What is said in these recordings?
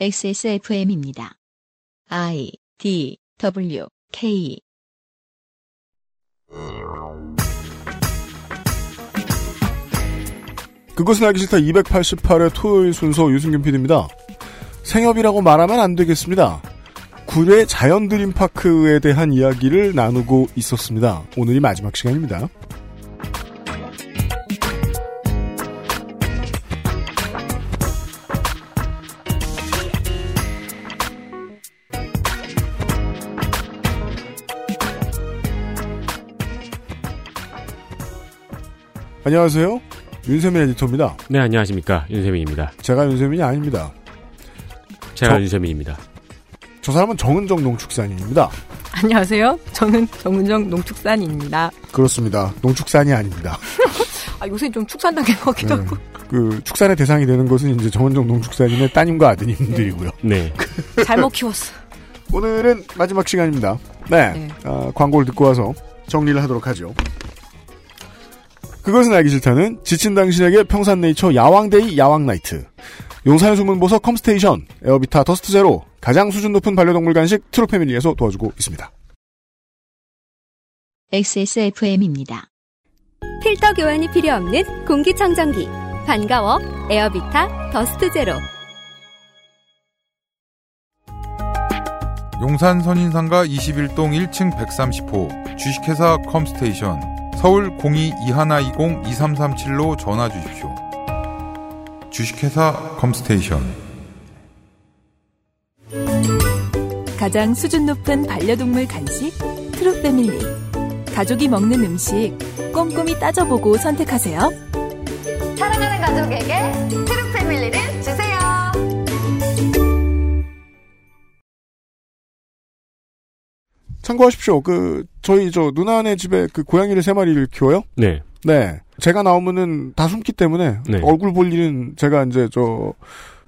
XSFM입니다. I D W K 그것은 알기 싫다 288회 토요일 순서 유승균 PD입니다. 생협이라고 말하면 안 되겠습니다. 구례 자연드림파크에 대한 이야기를 나누고 있었습니다. 오늘이 마지막 시간입니다. 안녕하세요. 윤세민 에디터입니다. 네, 안녕하십니까. 윤세민입니다. 제가 윤세민이 아닙니다. 제가 저- 윤세민입니다. 저 사람은 정은정 농축산인입니다. 안녕하세요. 저는 정은정 농축산입니다. 그렇습니다. 농축산이 아닙니다. 아, 요새 좀 축산 당한 것 같기도 네. 하고. 그 축산의 대상이 되는 것은 이제 정은정 농축산인의 따님과 아드님들이고요. 네. 잘못 키웠어. 오늘은 마지막 시간입니다. 네, 네. 아, 광고를 듣고 와서 정리를 하도록 하죠. 그것은 알기 싫다는 지친 당신에게 평산네이처 야왕데이 야왕나이트 용산의 숨은 보석 컴스테이션 에어비타 더스트 제로 가장 수준 높은 반려동물 간식 트루패밀리에서 도와주고 있습니다. XSFM입니다. 필터 교환이 필요 없는 공기청정기. 반가워. 에어비타 더스트 제로. 용산 선인상가 21동 1층 130호 주식회사 컴스테이션 서울 02-2120-2337로 전화 주십시오. 주식회사 컴스테이션 가장 수준 높은 반려동물 간식 트루패밀리 가족이 먹는 음식 꼼꼼히 따져보고 선택하세요 사랑하는 가족에게 트루 패밀리를 주세요. 참고하십시오. 그 저희 저 누나네 집에 그 고양이를 세 마리를 키워요. 네. 네. 제가 나오면은 다 숨기 때문에 네. 얼굴 볼 일은 제가 이제 저,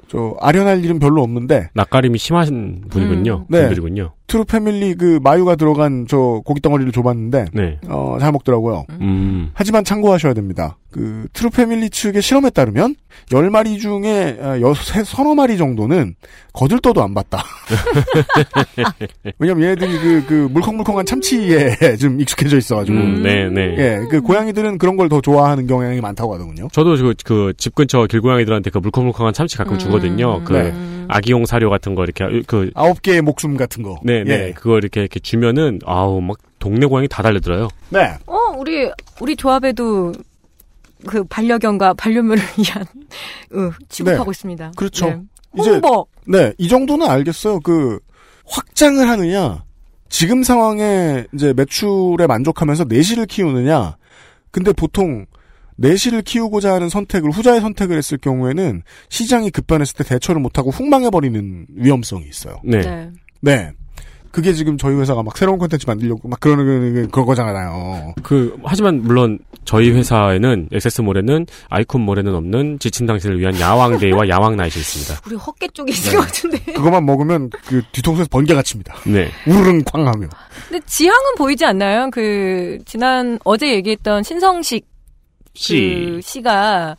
저, 아련할 일은 별로 없는데, 낯가림이 심하신 분이군요. 음. 네. 분들이군요. 트루 패밀리 그 마유가 들어간 저 고기 덩어리를 줘봤는데, 네. 어, 잘 먹더라고요. 음. 하지만 참고하셔야 됩니다. 그 트루 패밀리 측의 실험에 따르면 10마리 중에 아, 여, 세, 서너 마리 정도는 거들떠도 안 봤다. 왜냐면 얘네들이 그, 그 물컹물컹한 참치에 좀 익숙해져 있어가지고. 음, 네, 네. 예, 그 고양이들은 그런 걸 더 좋아하는 경향이 많다고 하더군요. 저도 그, 그, 집 근처 길고양이들한테 그 물컹물컹한 참치 가끔 음. 주거든요. 그, 네. 아기용 사료 같은 거 이렇게, 그, 아홉 개의 목숨 같은 거. 네, 네. 예. 그거 이렇게, 이렇게 주면은, 아우, 막, 동네 고양이 다 달려들어요. 네. 어, 우리, 우리 조합에도 그 반려견과 반려묘를 위한, 어, 취급하고 있습니다. 그렇죠. 네. 이제- 홍보! 네, 이 정도는 알겠어요. 그 확장을 하느냐, 지금 상황에 이제 매출에 만족하면서 내실을 키우느냐. 근데 보통 내실을 키우고자 하는 선택을 후자의 선택을 했을 경우에는 시장이 급변했을 때 대처를 못하고 훅 망해버리는 위험성이 있어요. 네. 네. 네. 그게 지금 저희 회사가 막 새로운 콘텐츠 만들려고 막 그러는 그런 거잖아요. 그, 하지만 물론, 저희 회사에는, 액세스몰에는, 아이콘몰에는 없는 지친 당신을 위한 야왕데이와 야왕나잇이 있습니다. 우리 헛개 쪽에 있을 네. 것 같은데. 그것만 먹으면 그 뒤통수에서 번개가 칩니다. 네. 우르릉 쾅 하며. 근데 지향은 보이지 않나요? 그, 지난, 어제 얘기했던 신성식 씨. 그 씨가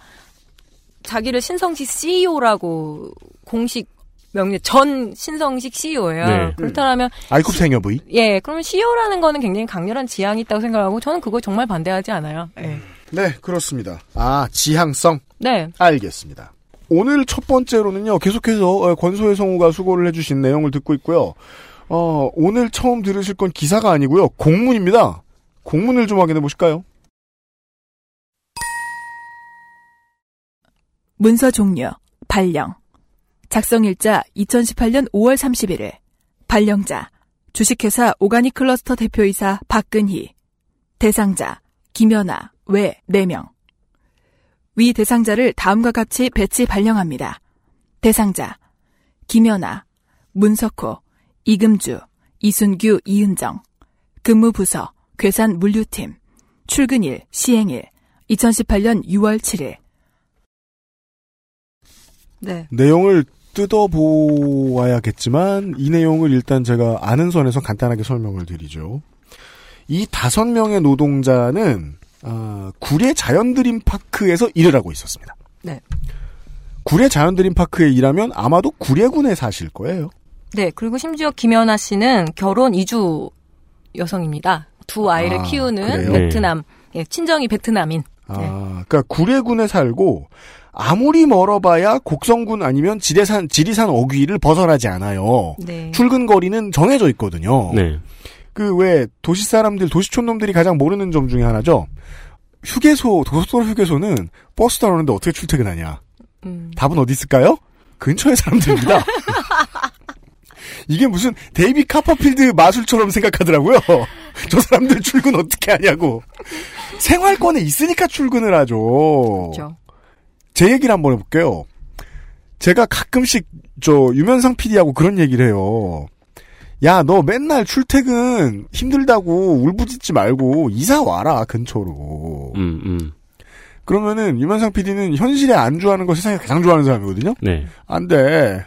자기를 신성식 CEO라고 공식 명령 전 신성식 CEO예요. 네. 그렇다면 아이쿱 생협의. 예, 그러면 CEO라는 거는 굉장히 강렬한 지향이 있다고 생각하고 저는 그거 정말 반대하지 않아요. 예. 네, 그렇습니다. 아, 지향성. 네. 알겠습니다. 오늘 첫 번째로는요, 계속해서 어, 권소혜 성우가 수고를 해주신 내용을 듣고 있고요. 어, 오늘 처음 들으실 건 기사가 아니고요, 공문입니다. 공문을 좀 확인해 보실까요? 문서 종료 발령. 작성일자 2018년 5월 31일 발령자 주식회사 오가닉 클러스터 대표이사 박근희. 대상자 김연아 외 4명. 위 대상자를 다음과 같이 배치 발령합니다. 대상자 김연아 문석호 이금주 이순규 이은정. 근무부서 괴산 물류팀. 출근일 시행일. 2018년 6월 7일 네. 내용을 뜯어보아야겠지만, 이 내용을 일단 제가 아는 선에서 간단하게 설명을 드리죠. 이 다섯 명의 노동자는, 아, 구례 자연드림파크에서 일을 하고 있었습니다. 네. 구례 자연드림파크에 일하면 아마도 구례군에 사실 거예요. 네, 그리고 심지어 김연아 씨는 결혼 이주 여성입니다. 두 아이를 아, 키우는 그래요? 베트남, 예, 친정이 베트남인. 아, 네. 그러니까 구례군에 살고 아무리 멀어봐야 곡성군 아니면 지리산 지리산 어귀를 벗어나지 않아요. 네. 출근 거리는 정해져 있거든요. 네. 그 왜 도시 사람들 도시촌 놈들이 가장 모르는 점 중에 하나죠. 휴게소 고속도로 휴게소는 버스 타러는데 어떻게 출퇴근하냐? 음. 답은 어디 있을까요? 근처의 사람들입니다. 이게 무슨 데이비드 카퍼필드 마술처럼 생각하더라고요. 저 사람들 출근 어떻게 하냐고. 생활권에 있으니까 출근을 하죠. 그렇죠. 제 얘기를 한번 해볼게요. 제가 가끔씩 저 유면상 PD하고 그런 얘기를 해요. 야, 너 맨날 출퇴근 힘들다고 울부짖지 말고 이사 와라 근처로. 음, 음. 그러면은 유면상 PD는 현실에 안주하는 거 세상에 가장 좋아하는 사람이거든요. 네. 안 돼.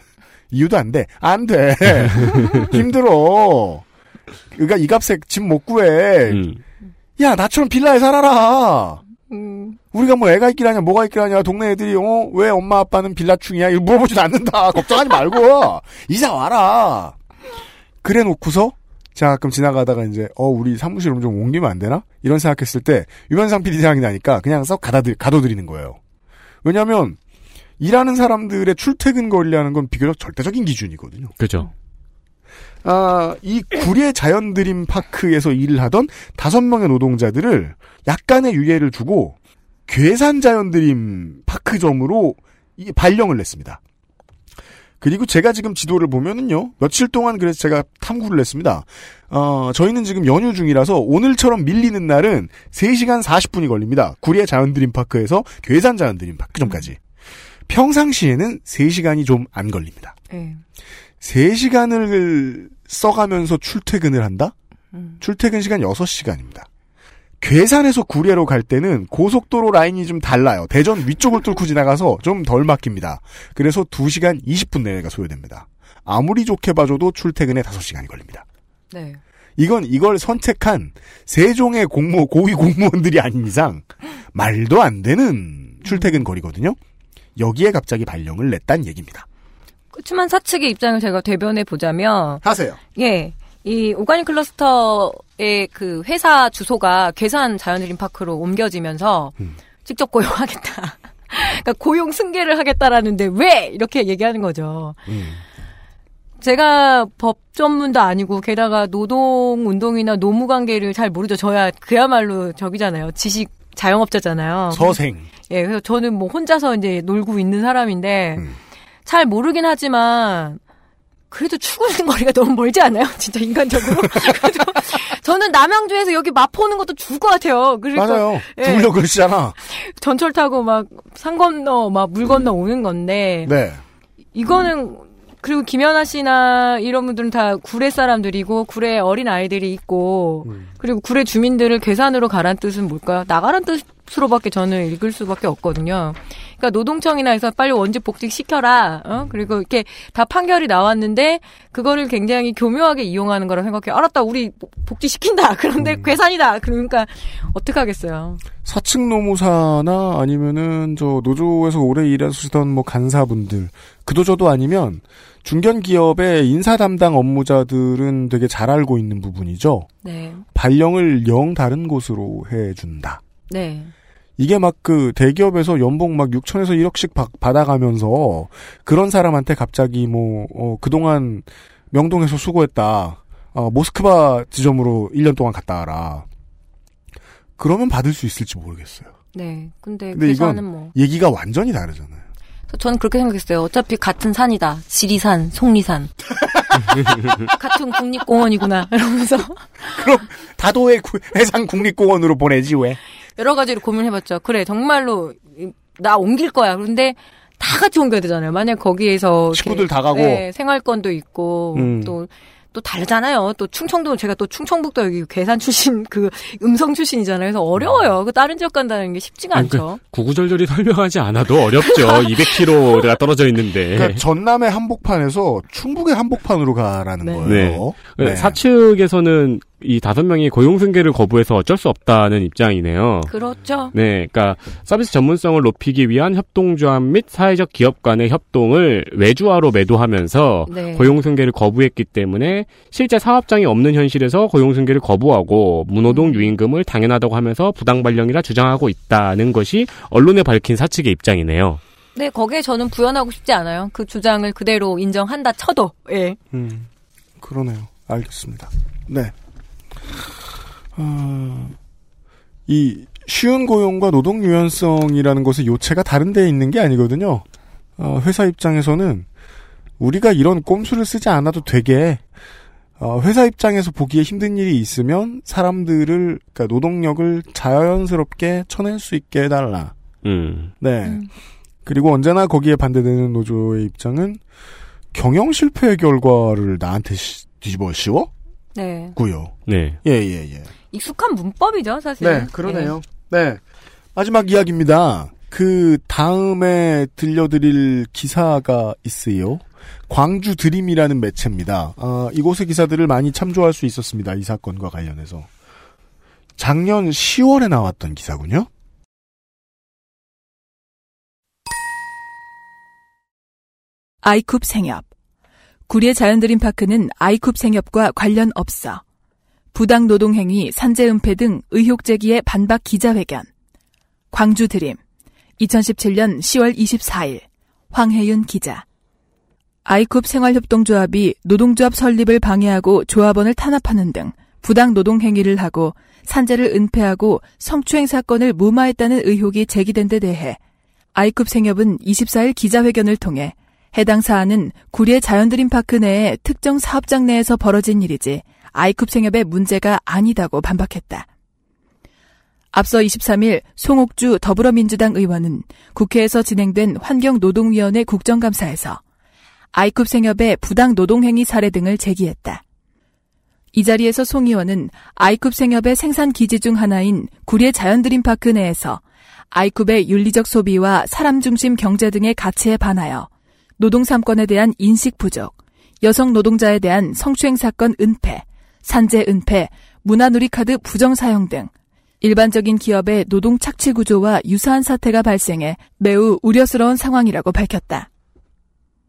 이유도 안 돼. 안 돼. 힘들어. 그러니까 이 값에 집 못 구해. 음. 야, 나처럼 빌라에 살아라. 음, 우리가 뭐 애가 있길 하냐, 뭐가 있길 하냐, 동네 애들이, 어, 왜 엄마 아빠는 빌라충이야? 이거 물어보지도 않는다. 걱정하지 말고. 이사 와라. 그래 놓고서, 자, 가끔 지나가다가 이제, 어, 우리 사무실 좀 옮기면 안 되나? 이런 생각했을 때, 유면상 PD 생각이 나니까 그냥 썩 가다들, 가둬드리는 거예요. 왜냐면, 일하는 사람들의 출퇴근 거리라는 건 비교적 절대적인 기준이거든요. 그죠. 아, 이 구례 자연드림 파크에서 일을 하던 다섯 명의 노동자들을 약간의 유예를 주고 괴산 자연드림 파크점으로 이 발령을 냈습니다. 그리고 제가 지금 지도를 보면은요, 며칠 동안 그래서 제가 탐구를 했습니다. 어, 저희는 지금 연휴 중이라서 오늘처럼 밀리는 날은 3시간 40분이 걸립니다. 구례 자연드림 파크에서 괴산 자연드림 파크점까지. 평상시에는 3시간이 좀 안 걸립니다. 예. 3시간을 써가면서 출퇴근을 한다? 음. 출퇴근 시간 6시간입니다. 괴산에서 구례로 갈 때는 고속도로 라인이 좀 달라요. 대전 위쪽을 뚫고 지나가서 좀 덜 막힙니다. 그래서 2시간 20분 내외가 소요됩니다. 아무리 좋게 봐줘도 출퇴근에 5시간이 걸립니다. 네. 이건 이걸 선택한 세종의 공무, 고위 공무원들이 아닌 이상 말도 안 되는 출퇴근 거리거든요. 여기에 갑자기 발령을 냈단 얘기입니다. 그렇지만 사측의 입장을 제가 대변해 보자면, 하세요. 예, 이 오가닉 클러스터의 그 회사 주소가 괴산 자연드림 파크로 옮겨지면서 음. 직접 고용하겠다. 그러니까 고용 승계를 하겠다라는데 왜 이렇게 얘기하는 거죠. 음. 제가 법 전문도 아니고 게다가 노동 운동이나 노무 관계를 잘 모르죠. 저야 그야말로 저기잖아요. 지식 자영업자잖아요. 서생. 예, 그래서 저는 뭐 혼자서 이제 놀고 있는 사람인데 음. 잘 모르긴 하지만 그래도 출근 거리가 너무 멀지 않아요? 진짜 인간적으로. 그래도 저는 남양주에서 여기 마포 오는 것도 죽을 것 같아요. 그러니까 맞아요. 예. 죽으려고 그러시잖아. 전철 타고 막 산 건너 막 물 건너 오는 건데 네. 이거는 그리고 김연아 씨나 이런 분들은 다 구례 사람들이고 구례 어린 아이들이 있고 음. 그리고 구례 주민들을 괴산으로 가란 뜻은 뭘까요? 나가란 뜻 으로밖에 저는 읽을 수밖에 없거든요. 그러니까 노동청이나 해서 빨리 원직 복직 시켜라. 어? 그리고 이렇게 다 판결이 나왔는데 그거를 굉장히 교묘하게 이용하는 거라 생각해. 알았다. 우리 복직 시킨다. 그런데 음. 괴산이다. 그러니까 어떻게 하겠어요? 사측 노무사나 아니면은 저 노조에서 오래 일하시던 뭐 간사분들 그도저도 아니면 중견 기업의 인사 담당 업무자들은 되게 잘 알고 있는 부분이죠. 네. 발령을 영 다른 곳으로 해준다. 네. 이게 막 그 대기업에서 연봉 막 6천에서 1억씩 받아가면서 그런 사람한테 갑자기 뭐 어, 그동안 명동에서 수고했다. 어, 모스크바 지점으로 1년 동안 갔다 와라. 그러면 받을 수 있을지 모르겠어요. 네. 근데, 근데 괴산은 이건 뭐. 얘기가 완전히 다르잖아요. 저는 그렇게 생각했어요. 어차피 같은 산이다. 지리산, 속리산. 같은 국립공원이구나. 이러면서 그럼 다도해 구- 해상 국립공원으로 보내지 왜? 여러 가지로 고민해봤죠. 그래, 정말로 이- 나 옮길 거야. 그런데 다 같이 옮겨야 되잖아요. 만약 거기에서 식구들 이렇게, 다 가고. 네, 생활권도 있고 음. 또. 또 다르잖아요. 또 충청도 제가 또 충청북도 여기 괴산 출신 그 음성 출신이잖아요. 그래서 어려워요. 그 다른 지역 간다는 게 쉽지가 아니, 않죠. 구구절절히 설명하지 않아도 어렵죠. 200km가 떨어져 있는데. 그러니까 전남의 한복판에서 충북의 한복판으로 가라는 네. 거예요. 네. 사측에서는 이 다섯 명이 고용 승계를 거부해서 어쩔 수 없다는 입장이네요. 그렇죠. 네, 그러니까 서비스 전문성을 높이기 위한 협동조합 및 사회적 기업 간의 협동을 외주화로 매도하면서 네. 고용 승계를 거부했기 때문에 실제 사업장이 없는 현실에서 고용 승계를 거부하고 무노동 음. 유임금을 당연하다고 하면서 부당 발령이라 주장하고 있다는 것이 언론에 밝힌 사측의 입장이네요. 네, 거기에 저는 부연하고 싶지 않아요. 그 주장을 그대로 인정한다 쳐도. 예. 음, 그러네요. 알겠습니다. 네. 어, 이 쉬운 고용과 노동 유연성이라는 것의 요체가 다른 데에 있는 게 아니거든요. 어, 회사 입장에서는 우리가 이런 꼼수를 쓰지 않아도 되게 어, 회사 입장에서 보기에 힘든 일이 있으면 사람들을 그러니까 노동력을 자연스럽게 쳐낼 수 있게 해달라. 음. 네. 음. 그리고 언제나 거기에 반대되는 노조의 입장은 경영 실패의 결과를 나한테 시- 뒤집어 씌워? 네. 고요. 네. 예, 예, 예. 익숙한 문법이죠, 사실. 네, 그러네요. 네. 마지막 이야기입니다. 그 다음에 들려드릴 기사가 있어요. 광주 드림이라는 매체입니다. 아, 이곳의 기사들을 많이 참조할 수 있었습니다. 이 사건과 관련해서. 작년 10월에 나왔던 기사군요. 아이쿱 생협. 구리의 자연드림 파크는 아이쿱 생협과 관련 없어. 부당 노동 행위, 산재 은폐 등 의혹 제기에 반박 기자회견. 광주 드림. 2017년 10월 24일. 황혜윤 기자. 아이쿱 생활협동조합이 노동조합 설립을 방해하고 조합원을 탄압하는 등 부당 노동 행위를 하고 산재를 은폐하고 성추행 사건을 무마했다는 의혹이 제기된 데 대해 아이쿱 생협은 24일 기자회견을 통해 해당 사안은 구리의 자연드림파크 내의 특정 사업장 내에서 벌어진 일이지 아이쿱 생협의 문제가 아니다고 반박했다. 앞서 23일 송옥주 더불어민주당 의원은 국회에서 진행된 환경노동위원회 국정감사에서 아이쿱 생협의 부당 노동행위 사례 등을 제기했다. 이 자리에서 송 의원은 아이쿱 생협의 생산 기지 중 하나인 구리의 자연드림파크 내에서 아이쿱의 윤리적 소비와 사람 중심 경제 등의 가치에 반하여 노동 3권에 대한 인식 부족, 여성 노동자에 대한 성추행 사건 은폐, 산재 은폐, 문화누리카드 부정 사용 등 일반적인 기업의 노동 착취 구조와 유사한 사태가 발생해 매우 우려스러운 상황이라고 밝혔다.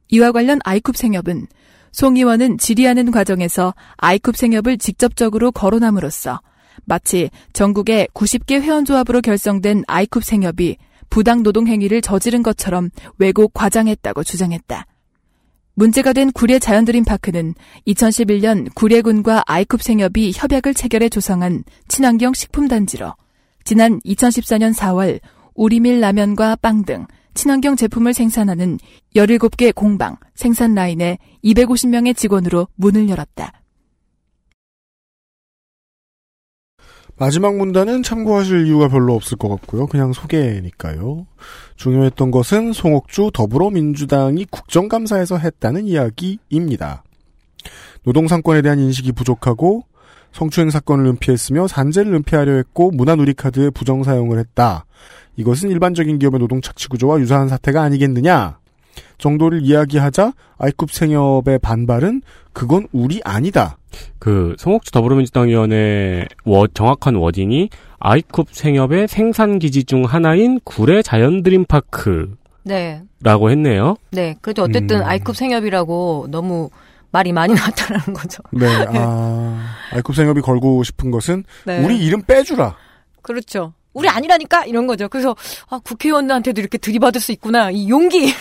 이와 관련 아이쿱 생협은 송 의원은 질의하는 과정에서 아이쿱 생협을 직접적으로 거론함으로써 마치 전국의 90개 회원조합으로 결성된 아이쿱 생협이 부당 노동 행위를 저지른 것처럼 왜곡 과장했다고 주장했다. 문제가 된 구례 자연드림 파크는 2011년 구례군과 아이쿱 생협이 협약을 체결해 조성한 친환경 식품 단지로 지난 2014년 4월 우리밀 라면과 빵 등 친환경 제품을 생산하는 17개 공방, 생산 라인에 250명의 직원으로 문을 열었다. 마지막 문단은 참고하실 이유가 별로 없을 것 같고요. 그냥 소개니까요. 중요했던 것은 송옥주 더불어민주당이 국정감사에서 했다는 이야기입니다. 노동상권에 대한 인식이 부족하고 성추행 사건을 은폐했으며 산재를 은폐하려 했고 문화누리카드의 부정 사용을 했다. 이것은 일반적인 기업의 노동 착취 구조와 유사한 사태가 아니겠느냐. 정도를 이야기하자 아이쿱 생협의 반발은 그건 우리 아니다. 그 송옥주 더불어민주당 의원의 워, 정확한 워딩이 아이쿱 생협의 생산 기지 중 하나인 구례 자연드림파크라고 네. 했네요. 네. 그래도 어쨌든 음. 아이쿱 생협이라고 너무 말이 많이 나왔다는 거죠. 네, 아, 아이쿱 생협이 걸고 싶은 것은 네. 우리 이름 빼주라. 그렇죠. 우리 아니라니까 이런 거죠. 그래서 아, 국회의원들한테도 이렇게 들이받을 수 있구나. 이 용기.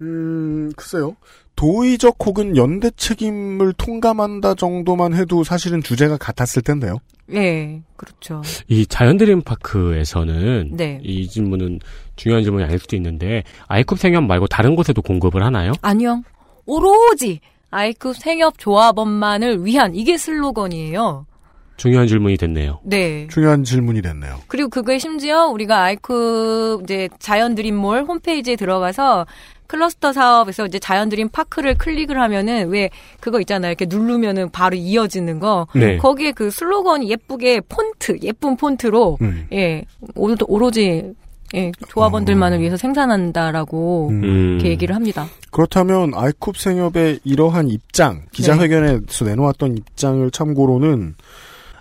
음, 글쎄요. 도의적 혹은 연대 책임을 통감한다 정도만 해도 사실은 주제가 같았을 텐데요. 예. 그렇죠. 이 자연드림파크에서는 네. 이 질문은 중요한 질문이 아닐 수도 있는데 아이쿱 생협 말고 다른 곳에도 공급을 하나요? 아니요. 오로지 아이쿱 생협 조합원만을 위한 이게 슬로건이에요. 중요한 질문이 됐네요. 네. 중요한 질문이 됐네요. 그리고 그게 심지어 우리가 아이쿱 이제 자연 드림몰 홈페이지에 들어가서 클러스터 사업에서 이제 자연 드림 파크를 클릭을 하면은 왜 그거 있잖아요. 이렇게 누르면은 바로 이어지는 거. 네. 거기에 그 슬로건이 예쁘게 폰트, 예쁜 폰트로 음. 예, 오- 오로지 예, 조합원들만을 어. 위해서 생산한다라고 음. 음. 이렇게 얘기를 합니다. 그렇다면 아이쿱 생협의 이러한 입장, 기자회견에서 내놓았던 입장을 참고로는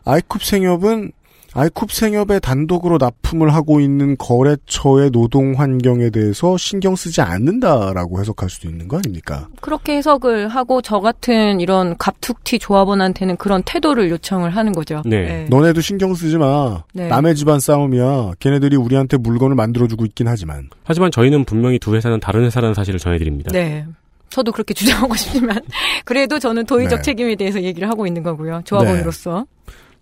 아이쿱 생협은 아이쿱 생협에 단독으로 납품을 하고 있는 거래처의 노동 환경에 대해서 신경 쓰지 않는다라고 해석할 수도 있는 거 아닙니까? 그렇게 해석을 하고 저 같은 이런 갑툭튀 조합원한테는 그런 태도를 요청을 하는 거죠. 네. 너네도 신경 쓰지 마. 네. 남의 집안 싸움이야. 걔네들이 우리한테 물건을 만들어주고 있긴 하지만. 하지만 저희는 분명히 두 회사는 다른 회사라는 사실을 전해드립니다. 네. 저도 그렇게 주장하고 싶지만 그래도 저는 도의적 네. 책임에 대해서 얘기를 하고 있는 거고요. 조합원으로서.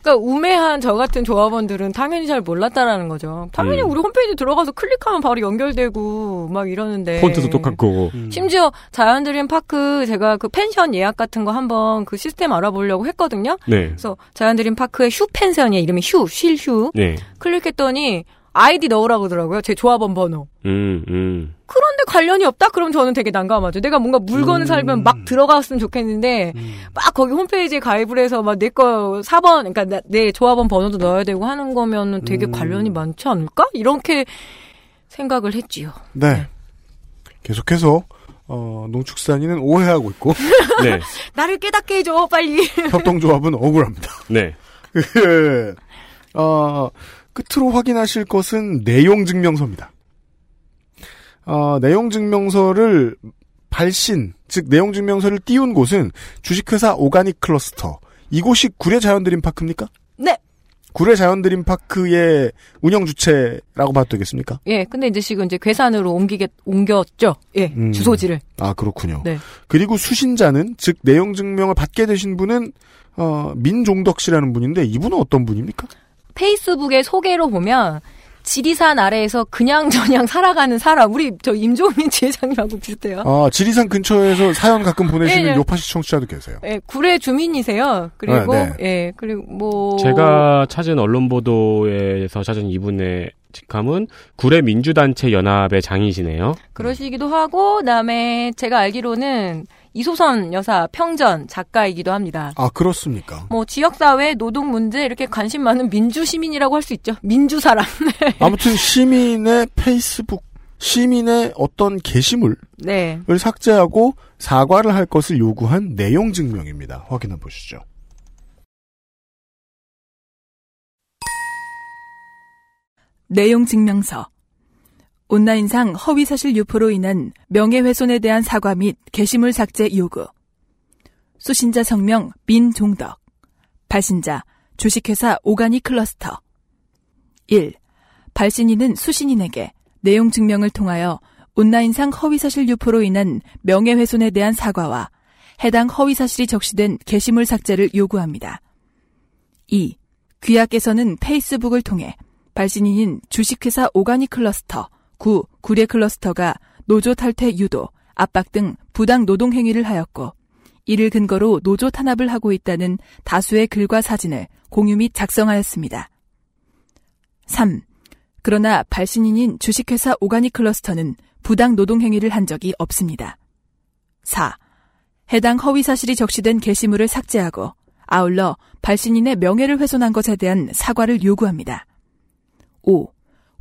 그러니까 우매한 저 같은 조합원들은 당연히 잘 몰랐다라는 거죠. 당연히 음. 우리 홈페이지 들어가서 클릭하면 바로 연결되고 막 이러는데 폰트도 똑같고. 심지어 자연드림 파크 제가 그 펜션 예약 같은 거 한번 그 시스템 알아보려고 했거든요. 네. 그래서 자연드림 파크의 휴 펜션이야 이름이 휴, 쉴휴. 네. 클릭했더니 아이디 넣으라고 하더라고요. 제 조합원 번호. 음, 음. 그런데 관련이 없다? 그럼 저는 되게 난감하죠. 내가 뭔가 물건을 음. 살면 막 들어갔으면 좋겠는데, 막 거기 홈페이지에 가입을 해서 막 내 거 4번, 그러니까 나- 내 조합원 번호도 넣어야 되고 하는 거면은 되게 음. 관련이 많지 않을까? 이렇게 생각을 했지요. 네. 계속해서 어, 농축산인은 오해하고 있고 네. 나를 깨닫게 해줘, 빨리. 협동조합은 억울합니다. 네. 그, 어, 끝으로 확인하실 것은 내용 증명서입니다. 어, 내용 증명서를 발신, 즉 내용 증명서를 띄운 곳은 주식회사 오가닉 클러스터. 이곳이 구례 자연드림 파크입니까? 네. 구례 자연드림 파크의 운영 주체라고 봐도 되겠습니까? 예, 근데 이제 지금 이제 괴산으로 옮기게, 옮겼죠. 예, 음. 주소지를. 아 그렇군요. 네. 그리고 수신자는 즉 내용 증명을 받게 되신 분은 어, 민종덕 씨라는 분인데 이분은 어떤 분입니까? 페이스북의 소개로 보면, 지리산 아래에서 그냥 저냥 살아가는 사람. 우리 저 임종민 지회장님하고 비슷해요. 아 지리산 근처에서 사연 가끔 보내시는 예, 예. 요파시 청취자도 계세요. 예, 구례 주민이세요. 그리고 네, 예, 그리고 뭐 제가 찾은 언론 보도에서 찾은 이분의 직함은 구례 민주단체 연합의 장이시네요. 그러시기도 하고 그다음에 제가 알기로는 이소선 여사 평전 작가이기도 합니다. 아 그렇습니까? 뭐 지역 사회 노동 문제 이렇게 관심 많은 민주 시민이라고 할 수 있죠. 민주 사람. 아무튼 시민의 페이스북 시민의 어떤 게시물을 네. 삭제하고 사과를 할 것을 요구한 내용 증명입니다. 확인해 보시죠. 내용 증명서. 온라인상 허위사실 유포로 인한 명예훼손에 대한 사과 및 게시물 삭제 요구. 수신자 성명 민종덕. 발신자 주식회사 오가닉 클러스터. 1. 발신인은 수신인에게 내용 증명을 통하여 온라인상 허위사실 유포로 인한 명예훼손에 대한 사과와 해당 허위사실이 적시된 게시물 삭제를 요구합니다. 2. 귀하께서는 페이스북을 통해 발신인인 주식회사 오가닉 클러스터, 구 구례 클러스터가 노조 탈퇴 유도, 압박 등 부당 노동 행위를 하였고 이를 근거로 노조 탄압을 하고 있다는 다수의 글과 사진을 공유 및 작성하였습니다. 3. 그러나 발신인인 주식회사 오가닉 클러스터는 부당 노동 행위를 한 적이 없습니다. 4. 해당 허위 사실이 적시된 게시물을 삭제하고 아울러 발신인의 명예를 훼손한 것에 대한 사과를 요구합니다. 5.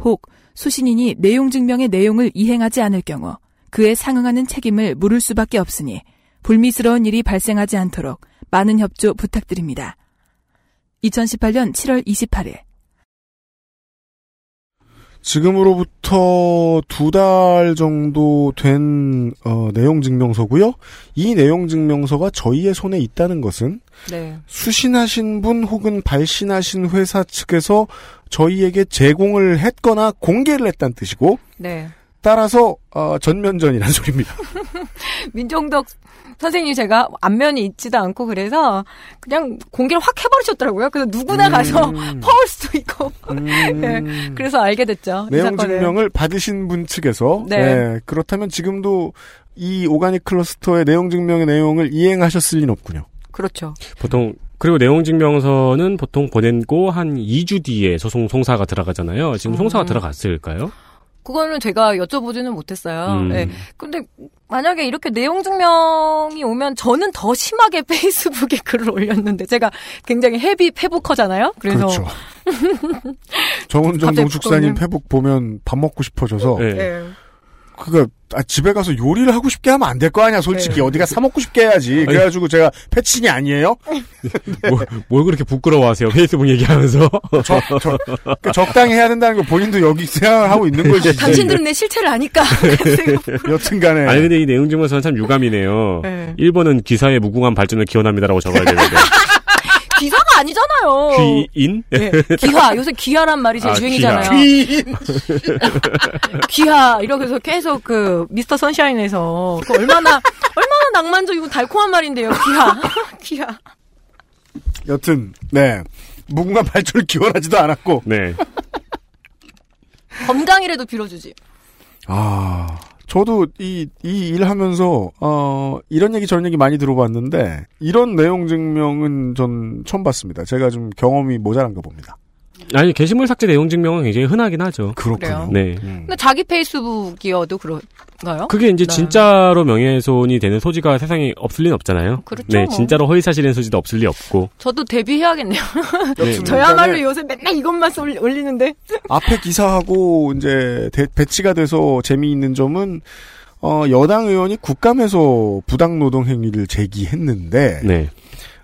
혹 수신인이 내용 증명의 내용을 이행하지 않을 경우 그에 상응하는 책임을 물을 수밖에 없으니 불미스러운 일이 발생하지 않도록 많은 협조 부탁드립니다. 2018년 7월 28일 지금으로부터 두 달 정도 된 어, 내용 증명서고요. 이 내용 증명서가 저희의 손에 있다는 것은 네. 수신하신 분 혹은 발신하신 회사 측에서 저희에게 제공을 했거나 공개를 했다는 뜻이고 네. 따라서 어, 전면전이라는 소리입니다. 민정덕 선생님 제가 안면이 있지도 않고 그래서 그냥 공개를 확 해버리셨더라고요. 그래서 누구나 가서 음. 퍼올 수도 있고. 음. 네. 그래서 알게 됐죠. 이 내용. 증명을 받으신 분 측에서 네. 네, 그렇다면 지금도 이 오가닉 클러스터의 내용 증명의 내용을 이행하셨을 리는 없군요. 그렇죠. 보통 그리고 내용 증명서는 보통 보내고 한 2주 뒤에 소송 송사가 들어가잖아요. 지금 송사가 음. 들어갔을까요? 그거는 제가 여쭤보지는 못했어요. 음. 네. 근데 만약에 이렇게 내용 증명이 오면 저는 더 심하게 페이스북에 글을 올렸는데 제가 굉장히 헤비 페북커잖아요. 그래서 그렇죠. 정은정 농축사님 페북 보면 밥 먹고 싶어져서 네. 네. 그니까 아, 집에 가서 요리를 하고 싶게 하면 안 될 거 아니야 솔직히 네. 어디가 사 먹고 싶게 해야지 그래가지고 제가 패친이 아니에요 뭘, 뭘 그렇게 부끄러워하세요? 페이스북 얘기하면서. 적, 적, 그러니까 적당히 해야 된다는 거 본인도 여기 생각을 하고 있는 거지 당신들은 내 실체를 아니까. 여튼간에 아니 근데 이 내용 증명서는 참 유감이네요. 네. 1번은 기사의 무궁한 발전을 기원합니다라고 적어야 되는데. 아니잖아요. 귀인? 네. 기하. 요새 기하란 말이 제일 아, 유행이잖아요. 귀인 기하. 이러면서 계속 그 미스터 선샤인에서 그 얼마나 얼마나 낭만적이고 달콤한 말인데요. 기하. 기하. 여튼 네 무궁한 발전을 기원하지도 않았고 네. 건강이라도 빌어주지. 아 저도 이 이 일 하면서 어 이런 얘기 저런 얘기 많이 들어봤는데 이런 내용 증명은 전 처음 봤습니다 제가 좀 경험이 모자란가 봅니다 아니 게시물 삭제 내용 증명은 굉장히 흔하긴 하죠. 그렇군요 그래요? 네. 음. 근데 자기 페이스북이어도 그런 가요? 그게 이제 네. 진짜로 명예훼손이 되는 소지가 세상에 없을 리는 없잖아요. 그렇죠. 네, 진짜로 허위 사실인 소지도 없을 리 없고. 저도 대비해야겠네요. 네. 저야말로 요새 맨날 이것만 올리- 올리는데. 앞에 기사하고 이제 대- 배치가 돼서 재미있는 점은 어, 여당 의원이 국감에서 부당 노동 행위를 제기했는데 네,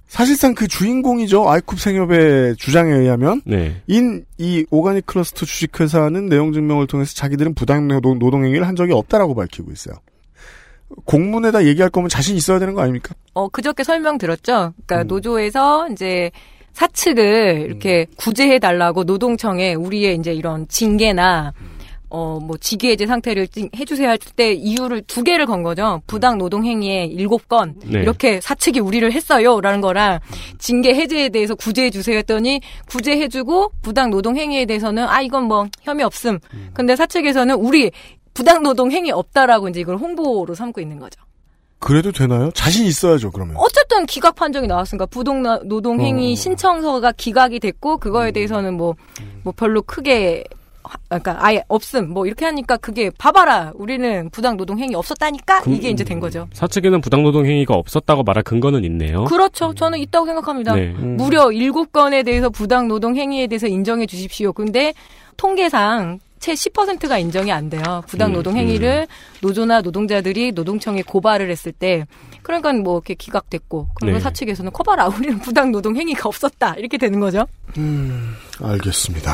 사실상 그 주인공이죠 아이쿱 생협의 주장에 의하면 네, 인이 오가닉 클러스터 주식회사는 내용 증명을 통해서 자기들은 부당 노동, 노동 행위를 한 적이 없다라고 밝히고 있어요. 공문에다 얘기할 거면 자신 있어야 되는 거 아닙니까? 어, 그저께 설명 들었죠? 그러니까 음. 노조에서 이제 사측을 이렇게 구제해 달라고 노동청에 우리의 이제 이런 징계나 어, 뭐, 직위해제 상태를 찡- 해주세요 할 때 이유를 두 개를 건 거죠. 부당 노동행위에 일곱 건. 네. 이렇게 사측이 우리를 했어요. 라는 거랑 징계 해제에 대해서 구제해주세요 했더니 구제해주고 부당 노동행위에 대해서는 아, 이건 뭐 혐의 없음. 근데 사측에서는 우리 부당 노동행위 없다라고 이제 이걸 홍보로 삼고 있는 거죠. 그래도 되나요? 자신 있어야죠, 그러면. 어쨌든 기각 판정이 나왔으니까 부동 노동 행위 어. 신청서가 기각이 됐고 그거에 대해서는 뭐뭐 별로 크게 하- 그러니까 아예 없음 뭐 이렇게 하니까 그게 봐봐라 우리는 부당 노동 행위 없었다니까 그- 이게 이제 된 거죠. 사측에는 부당 노동 행위가 없었다고 말할 근거는 있네요. 그렇죠. 저는 있다고 생각합니다. 네. 음. 무려 일곱 건에 대해서 부당 노동 행위에 대해서 인정해 주십시오. 근데 통계상 채 10%가 인정이 안 돼요. 부당 음, 노동 행위를 노조나 노동자들이 노동청에 고발을 했을 때 그러니까 뭐 이렇게 기각됐고 그리고 네. 사측에서는 커봐라 우리는 부당 노동 행위가 없었다 이렇게 되는 거죠. 알겠습니다.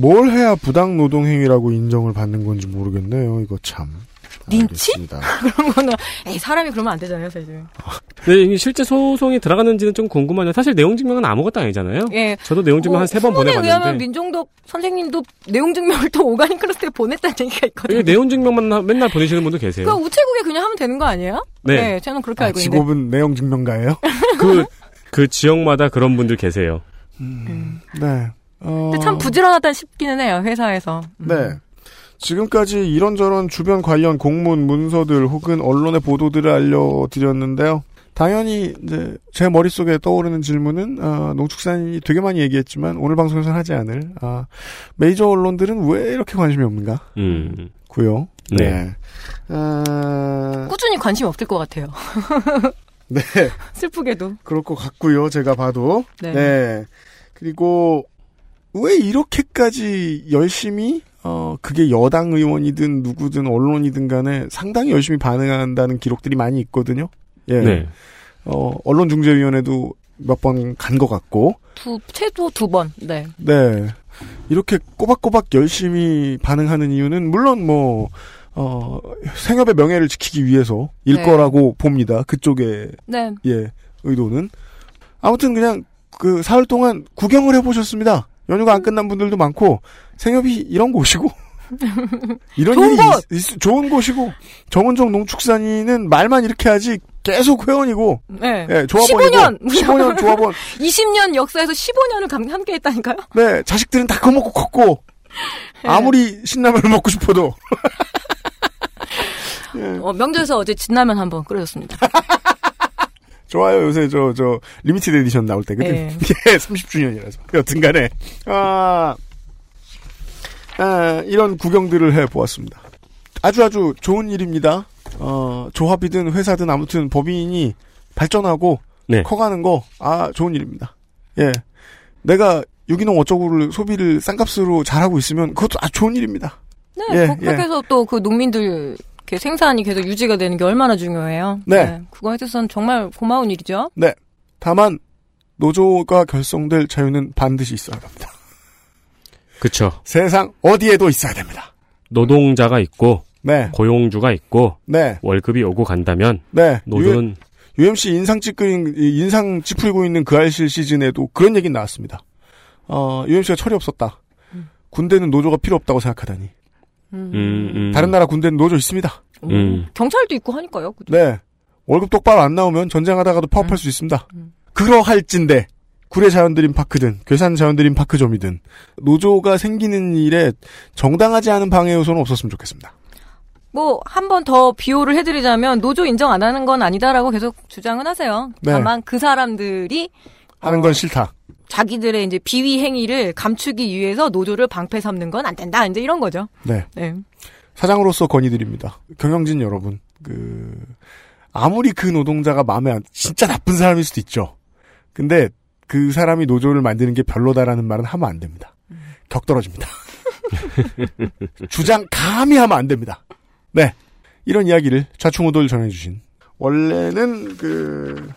뭘 해야 부당 노동 행위라고 인정을 받는 건지 모르겠네요. 이거 참. 린치? 그런 거는 에이 사람이 그러면 안 되잖아요, 사실. 네, 이게 실제 소송이 들어가는지는 좀 궁금하네요. 사실 내용 증명은 아무것도 아니잖아요. 예. 저도 내용 증명 한세번 의하면 보내봤는데 민종덕 선생님도 내용 증명을 또 오가닉 클러스에 보냈다는 얘기가 있거든요. 내용 증명만 나- 맨날 보내시는 분도 계세요. 그 우체국에 그냥 하면 되는 거 아니에요? 네. 저는 그렇게 아, 알고 있는데. 직업은 내용 증명가예요? 그, 그 지역마다 그런 분들 계세요. 네. 어, 근데 참 부지런하다 싶기는 해요, 회사에서. 음. 네. 지금까지 이런저런 주변 관련 공문, 문서들 혹은 언론의 보도들을 알려드렸는데요. 당연히 이제 제 머릿속에 떠오르는 질문은 어, 농축산인이 되게 많이 얘기했지만 오늘 방송에서는 하지 않을 아, 메이저 언론들은 왜 이렇게 관심이 없는가? 음. 고요. 네. 아, 꾸준히 관심 없을 것 같아요. 네. 슬프게도. 그럴 것 같고요. 제가 봐도. 네. 네. 그리고 왜 이렇게까지 열심히 어 그게 여당 의원이든 누구든 언론이든 간에 상당히 열심히 반응한다는 기록들이 많이 있거든요. 예. 네. 어 언론중재위원회도 몇 번 간 것 같고. 두, 최소 두 번. 네. 네. 이렇게 꼬박꼬박 열심히 반응하는 이유는 물론 뭐 어, 생업의 명예를 지키기 위해서 일 네. 거라고 봅니다. 그쪽에 네. 예, 의도는. 아무튼 그냥 그 사흘 동안 구경을 해보셨습니다. 연휴가 안 끝난 분들도 많고 생협이 이런 곳이고 이런 좋은 일이 곳! 있- 있- 좋은 곳이고 정은정 농축산인은 말만 이렇게 하지 계속 회원이고 네. 예, 조합원이고 15년! 15년 조합원 20년 역사에서 15년을 함께 했다니까요? 네 자식들은 다 커먹고 컸고 네. 아무리 신라면을 먹고 싶어도 어, 명절에서 어제 진라면 한번 끓여줬습니다. 좋아요 요새 저 저 limited edition 나올 때거든 네. 예, 30주년이라서 여튼간에 아 아, 이런 구경들을 해보았습니다. 아주 아주 좋은 일입니다. 어, 조합이든 회사든 아무튼 법인이 발전하고 네. 커가는 거, 아, 좋은 일입니다. 예. 내가 유기농 어쩌고를 소비를 싼값으로 잘하고 있으면 그것도 아주 좋은 일입니다. 네, 예, 그렇게해서 또그 농민들 이렇게 생산이 계속 유지가 되는 게 얼마나 중요해요. 네. 그거에 대해서는 정말 고마운 일이죠. 네. 다만, 노조가 결성될 자유는 반드시 있어야 합니다. 그쵸. 세상 어디에도 있어야 됩니다. 노동자가 있고, 네. 고용주가 있고, 네. 월급이 오고 간다면, 네. 노조는, UMC 인상 찌끄린, 인상 찌푸리고 있는 그 알실 시즌에도 그런 얘기 나왔습니다. 어, UMC가 철이 없었다. 군대는 노조가 필요 없다고 생각하다니. 음. 음, 음. 다른 나라 군대는 노조 있습니다. 음. 경찰도 있고 하니까요. 그죠? 네. 월급 똑바로 안 나오면 전쟁하다가도 파업할 음. 수 있습니다. 그러할진데 구례 자연드림 파크든 괴산 자연드림 파크점이든 노조가 생기는 일에 정당하지 않은 방해 요소는 없었으면 좋겠습니다. 뭐 한 번 더 비호를 해드리자면 노조 인정 안 하는 건 아니다라고 계속 주장은 하세요. 네. 다만 그 사람들이 하는 어. 건 싫다. 자기들의 이제 비위 행위를 감추기 위해서 노조를 방패 삼는 건 안 된다. 이제 이런 거죠. 네. 네. 사장으로서 건의드립니다. 경영진 여러분, 그 아무리 그 노동자가 마음에 안 진짜 나쁜 사람일 수도 있죠. 근데 그 사람이 노조를 만드는 게 별로다라는 말은 하면 안 됩니다. 격 떨어집니다. 주장 감히 하면 안 됩니다. 네. 이런 이야기를 좌충우돌 전해주신 원래는 그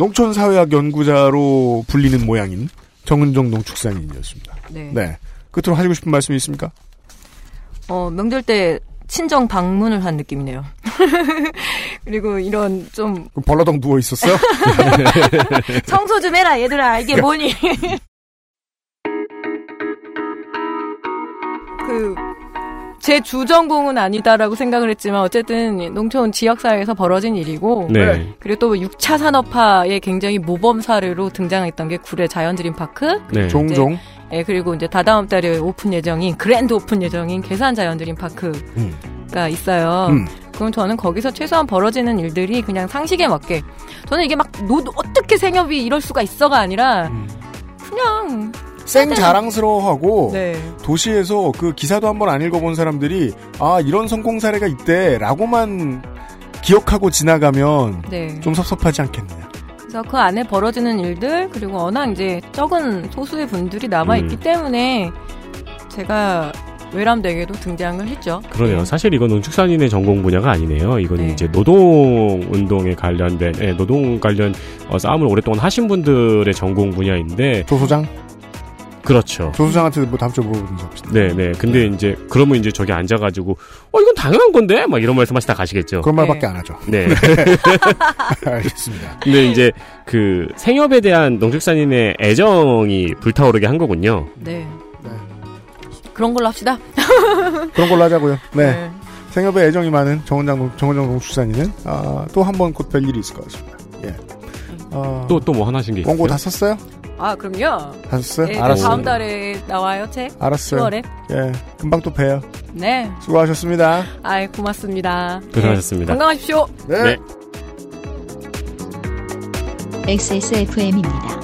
농촌사회학 연구자로 불리는 모양인 정은정 농축산인이었습니다. 네. 네. 끝으로 하시고 싶은 말씀이 있습니까? 어, 명절 때 친정 방문을 한 느낌이네요. 그리고 이런 좀 벌러덩 누워 있었어요? 청소 좀 해라 얘들아 이게 뭐니? 그 제 주전공은 아니다라고 생각을 했지만 어쨌든 농촌 지역사회에서 벌어진 일이고 네. 그리고 또 6차 산업화의 굉장히 모범 사례로 등장했던 게 구례 자연드림파크 네. 종종. 예, 그리고 이제 다다음 달에 오픈 예정인 grand open 예정인 괴산 자연드림파크가 음. 있어요. 음. 그럼 저는 거기서 최소한 벌어지는 일들이 그냥 상식에 맞게 저는 이게 막 노, 어떻게 생협이 이럴 수가 있어가 아니라 음. 그냥 생 자랑스러워하고 네. 도시에서 그 기사도 한번 안 읽어본 사람들이 아 이런 성공 사례가 있대라고만 기억하고 지나가면 네. 좀 섭섭하지 않겠느냐. 그래서 그 안에 벌어지는 일들 그리고 워낙 이제 적은 소수의 분들이 남아 있기 음. 때문에 제가 외람되게도 등장을 했죠. 그러네요. 사실 이건 농축산인의 전공 분야가 아니네요. 이거는 네. 이제 노동 운동에 관련된 예, 노동 관련 어, 싸움을 오랫동안 하신 분들의 전공 분야인데 조소장? 그렇죠. 조소장한테 뭐 다음 주에 물어보든지 합시다. 네, 네. 근데 이제 그러면 이제 저기 앉아가지고 어 이건 당연한 건데 막 이런 말씀하시다 가시겠죠. 그런 말밖에 네. 안 하죠. 네. 알겠습니다. 근데 이제 그 생협에 대한 농축산인의 애정이 불타오르게 한 거군요. 네. 네. 그런 걸로 합시다. 그런 걸로 하자고요. 네. 생협에 애정이 많은 정원장 농- 정원장 농축산인은 아, 또한 번 곧 뵐 일이 있을 것 같습니다. 예. 아, 또또 뭐 하나신 게 있어요? 원고 다 썼어요? 아, 그럼요. 다 썼어요? 네, 알았어요. 다음 달에 나와요, 책. 알았어요. 10월에. 예. 금방 또 봬요. 네. 수고하셨습니다. 아이, 고맙습니다. 고생하셨습니다. 네. 건강하십시오. 네. 네. XSFM입니다.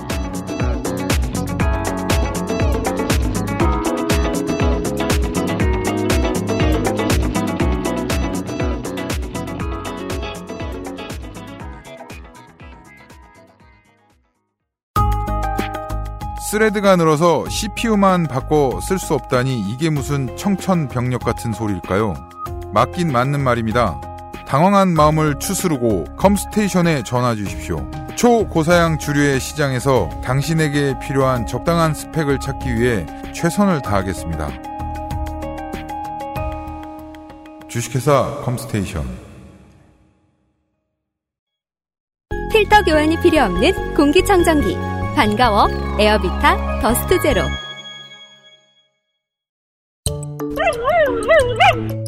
thread가 늘어서 CPU만 바꿔 쓸 수 없다니 이게 무슨 청천벽력 같은 소리일까요? 맞긴 맞는 말입니다. 당황한 마음을 추스르고 컴스테이션에 전화 주십시오. 초고사양 주류의 시장에서 당신에게 필요한 적당한 스펙을 찾기 위해 최선을 다하겠습니다. 주식회사 컴스테이션 필터 교환이 필요 없는 공기청정기. 반가워. 에어비타 Dust Zero.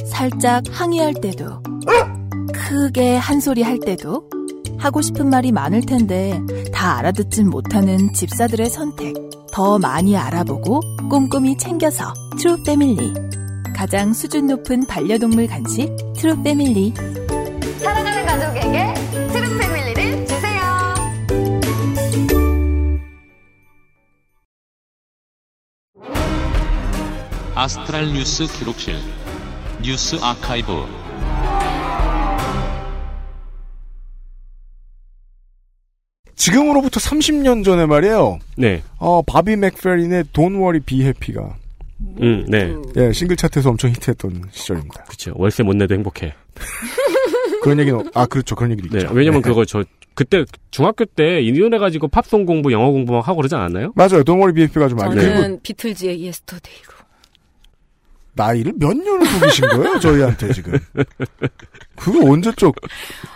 살짝 항의할 때도, 크게 한 소리 할 때도, 하고 싶은 말이 많을 텐데 다 알아듣진 못하는 집사들의 선택. 더 많이 알아보고 꼼꼼히 챙겨서 True Family. 가장 수준 높은 반려동물 간식 True Family. 사랑하는 가족에게 True Family astral 뉴스 기록실 뉴스 아카이브 지금으로부터 30년 전에 말이에요. 네. 어, 바비 맥페린의 Don't Worry Be Happy가 음, 네. 예, 싱글 차트에서 엄청 히트했던 시절입니다. 그쵸. 월세 못 내도 행복해. 그런 얘기는 아 그렇죠 그런 얘기도 네. 있죠. 왜냐면 네. 그거 저, 그때 중학교 때 이혼해가지고 팝송 공부, 영어 공부 막 하고 그러지 않았나요? 맞아요. Don't Worry Be Happy가 좀 많이 저는 비틀즈의 Yesterday로. 나이를 몇 년을 속이신 거예요 저희한테 지금. 그거 언제 쪽?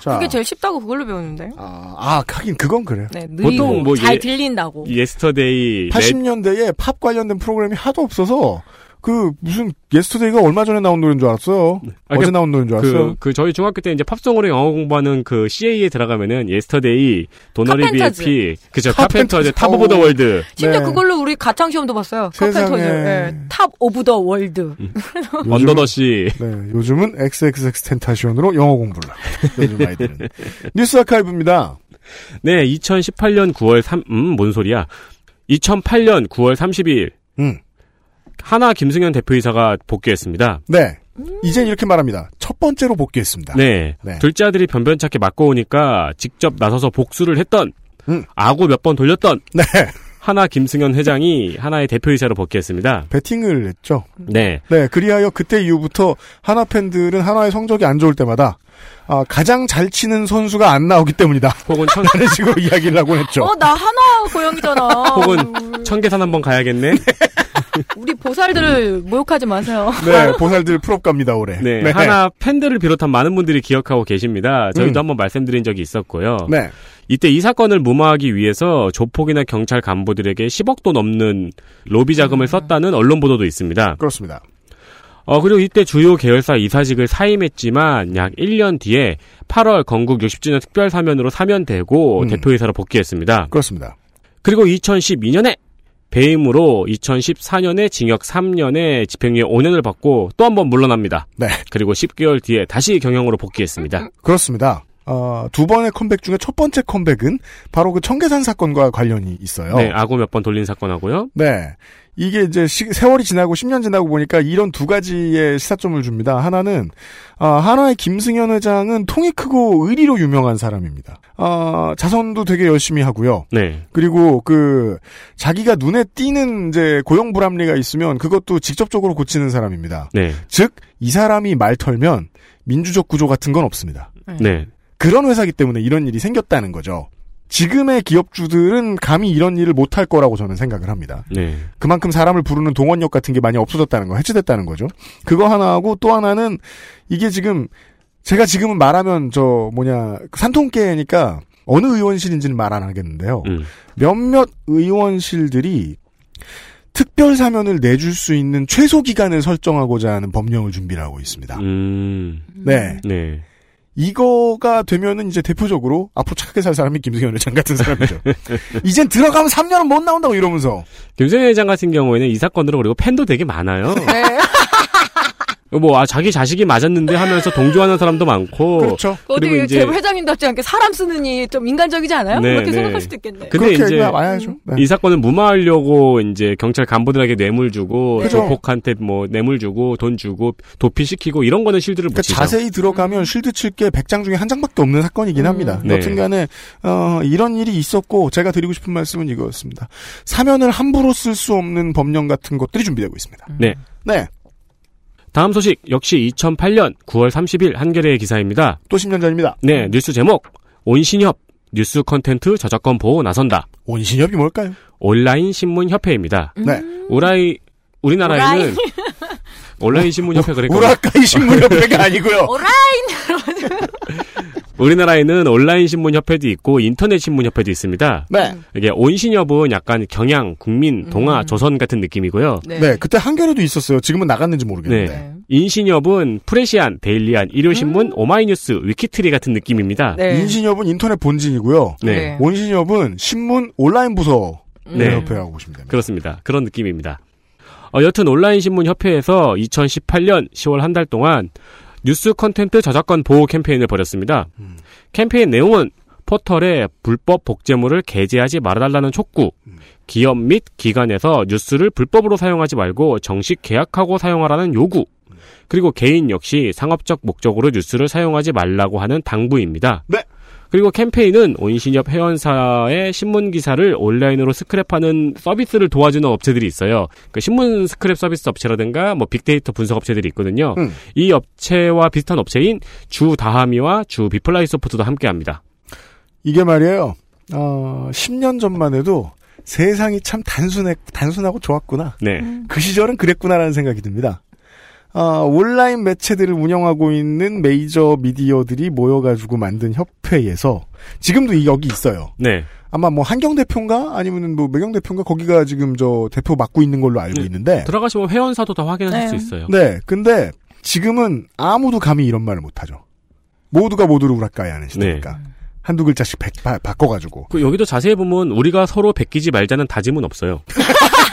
자, 그게 제일 쉽다고 그걸로 배웠는데. 아, 아 하긴 그건 그래요. 네, 보통 뭐 잘 예- 들린다고. Yesterday. 80년대에 팝 관련된 프로그램이 하도 없어서 그 무슨 Yesterday가 얼마 전에 나온 노래인 줄 알았어요. 아, 어제 그- 나온 노래인 줄 알았어요. 그, 그, 저희 중학교 때 이제 팝송으로 영어 공부하는 그 CA에 들어가면은, 예스터데이, 도너리 카펜터즈. BFP, 그죠, 카펜터즈. 탑 오브 더. 월드. 심지어 네. 그걸로 우리 가창 시험도 봤어요. Carpenters. 예, Top of the World. 요즘은- Under the Sea. 네, 요즘은 XXXTentacion으로 영어 공부를 하고 요즘 아이들은. 뉴스 아카이브입니다. 네, 2018년 9월 3, 음, 뭔 소리야. 2008년 9월 30일, 음. 하나 김승현 대표이사가 복귀했습니다. 네. 이젠 이렇게 말합니다. 첫 번째로 복귀했습니다. 네. 네. 둘째 아들이 변변찮게 맞고 오니까 직접 나서서 복수를 했던, 음. 아구 몇번 돌렸던, 네. 하나 김승현 회장이 하나의 대표이사로 복귀했습니다. 배팅을 했죠. 네. 네, 그리하여 그때 이후부터 하나 팬들은 하나의 성적이 안 좋을 때마다 아, 가장 잘 치는 선수가 안 나오기 때문이다. 혹은 청, 라는 식으로 이야기를 하곤 했죠. 어, 나 한화 고향이잖아. 혹은 청계산 한번 가야겠네? 우리 보살들을 모욕하지 마세요. 네, 보살들 플옵 갑니다, 올해. 네. 하나 팬들을 비롯한 많은 분들이 기억하고 계십니다. 저희도 음. 한번 말씀드린 적이 있었고요. 네. 이때 이 사건을 무마하기 위해서 조폭이나 경찰 간부들에게 10억도 넘는 로비 자금을 썼다는 언론 보도도 있습니다. 그렇습니다. 어, 그리고 이때 주요 계열사 이사직을 사임했지만 약 1년 뒤에 8월 건국 60주년 특별 사면으로 사면되고 음. 대표이사로 복귀했습니다. 그렇습니다. 그리고 2012년에 배임으로 2014년에 징역 3년에 집행유예 5년을 받고 또 한 번 물러납니다. 네. 그리고 10개월 뒤에 다시 경영으로 복귀했습니다. 그렇습니다. 어, 두 번의 컴백 중에 첫 번째 컴백은 바로 그 청계산 사건과 관련이 있어요. 네, 아구 몇번 돌린 사건하고요. 네. 이게 이제 시- 세월이 지나고 10년 지나고 보니까 이런 두 가지의 시사점을 줍니다. 하나는 아, 하나의 김승현 회장은 통이 크고 의리로 유명한 사람입니다. 아, 자선도 되게 열심히 하고요. 네. 그리고 그 자기가 눈에 띄는 이제 고용 불합리가 있으면 그것도 직접적으로 고치는 사람입니다. 네. 즉 이 사람이 말 털면 민주적 구조 같은 건 없습니다. 네. 그런 회사기 때문에 이런 일이 생겼다는 거죠. 지금의 기업주들은 감히 이런 일을 못할 거라고 저는 생각을 합니다. 네. 그만큼 사람을 부르는 동원력 같은 게 많이 없어졌다는 거, 해체됐다는 거죠. 그거 하나 하고 또 하나는 이게 지금 제가 지금은 말하면 저 뭐냐 산통계니까 어느 의원실인지는 말 안 하겠는데요. 음. 몇몇 의원실들이 특별 사면을 내줄 수 있는 최소 기간을 설정하고자 하는 법령을 준비를 하고 있습니다. 음. 네. 네. 이거가 되면은 이제 대표적으로 앞으로 착하게 살 사람이 김승현 회장 같은 사람이죠. 이젠 들어가면 3년은 못 나온다고 이러면서. 김승현 회장 같은 경우에는 이 사건으로 그리고 팬도 되게 많아요. 네. 뭐, 아, 자기 자식이 맞았는데 하면서 동조하는 사람도 많고. 그렇죠. 그리고 어디 이제- 제 회장님답지 않게 사람 쓰느니 좀 인간적이지 않아요? 네, 그렇게 네. 생각할 수도 있겠네. 근데 이제 와야죠. 네. 이 사건을 무마하려고 이제 경찰 간부들에게 뇌물 주고 그죠. 조폭한테 뭐 뇌물 주고 돈 주고 도피시키고 이런 거는 실드를 못 그러니까. 자세히 들어가면 실드 칠 게 100장 중에 한 장밖에 없는 사건이긴 합니다. 네. 여튼간에 어, 이런 일이 있었고 제가 드리고 싶은 말씀은 이거였습니다. 사면을 함부로 쓸 수 없는 법령 같은 것들이 준비되고 있습니다. 네. 네. 다음 소식 역시 2008년 9월 30일 한겨레의 기사입니다. 또 10년 전입니다. 네, 뉴스 제목 온신협 뉴스 컨텐츠 저작권 보호 나선다. 온신협이 뭘까요? 온라인 신문 협회입니다. 네. 우라이 우리나라에는 온라인 신문 협회 그러니까 우라카이 신문협회가 아니고요. 우리나라에는 온라인 신문 협회도 있고 인터넷 신문 협회도 있습니다. 네. 이게 온신협은 약간 경향, 국민, 동아, 음. 조선 같은 느낌이고요. 네. 네. 그때 한겨레도 있었어요. 지금은 나갔는지 모르겠는데. 네. 인신협은 프레시안, 데일리안, 일요신문, 오마이뉴스, 위키트리 같은 느낌입니다. 음. 네. 인신협은 인터넷 본진이고요. 네. 네. 온신협은 신문 온라인 부서 네. 협회라고 보시면 됩니다. 그렇습니다. 그런 느낌입니다. 어, 여튼 온라인 신문 협회에서 2018년 10월 한 달 동안 뉴스 컨텐츠 저작권 보호 캠페인을 벌였습니다. 음. 캠페인 내용은 포털에 불법 복제물을 게재하지 말아달라는 촉구, 기업 및 기관에서 뉴스를 불법으로 사용하지 말고 정식 계약하고 사용하라는 요구, 그리고 개인 역시 상업적 목적으로 뉴스를 사용하지 말라고 하는 당부입니다. 네. 그리고 캠페인은 온신협 회원사의 신문 기사를 온라인으로 스크랩하는 서비스를 도와주는 업체들이 있어요. 그 신문 스크랩 서비스 업체라든가 뭐 빅데이터 분석 업체들이 있거든요. 음. 이 업체와 비슷한 업체인 주 다하미와 주 비플라이 소프트도 함께합니다. 이게 말이에요. 어, 10년 전만 해도 세상이 참 단순해, 단순하고 좋았구나. 네. 그 시절은 그랬구나라는 생각이 듭니다. 어, 온라인 매체들을 운영하고 있는 메이저 미디어들이 모여가지고 만든 협회에서 지금도 이- 여기 있어요. 네. 아마 뭐 한경 대표인가 아니면은 뭐 매경 대표인가 거기가 지금 저 대표 맡고 있는 걸로 알고 네. 있는데 들어가시면 회원사도 다 확인하실 네. 수 있어요. 네, 근데 지금은 아무도 감히 이런 말을 못하죠. 모두가 모두를 우락가야 하는 시대니까 한두 글자씩 백- 바, 바꿔가지고 그 여기도 자세히 보면 우리가 서로 베끼지 말자는 다짐은 없어요.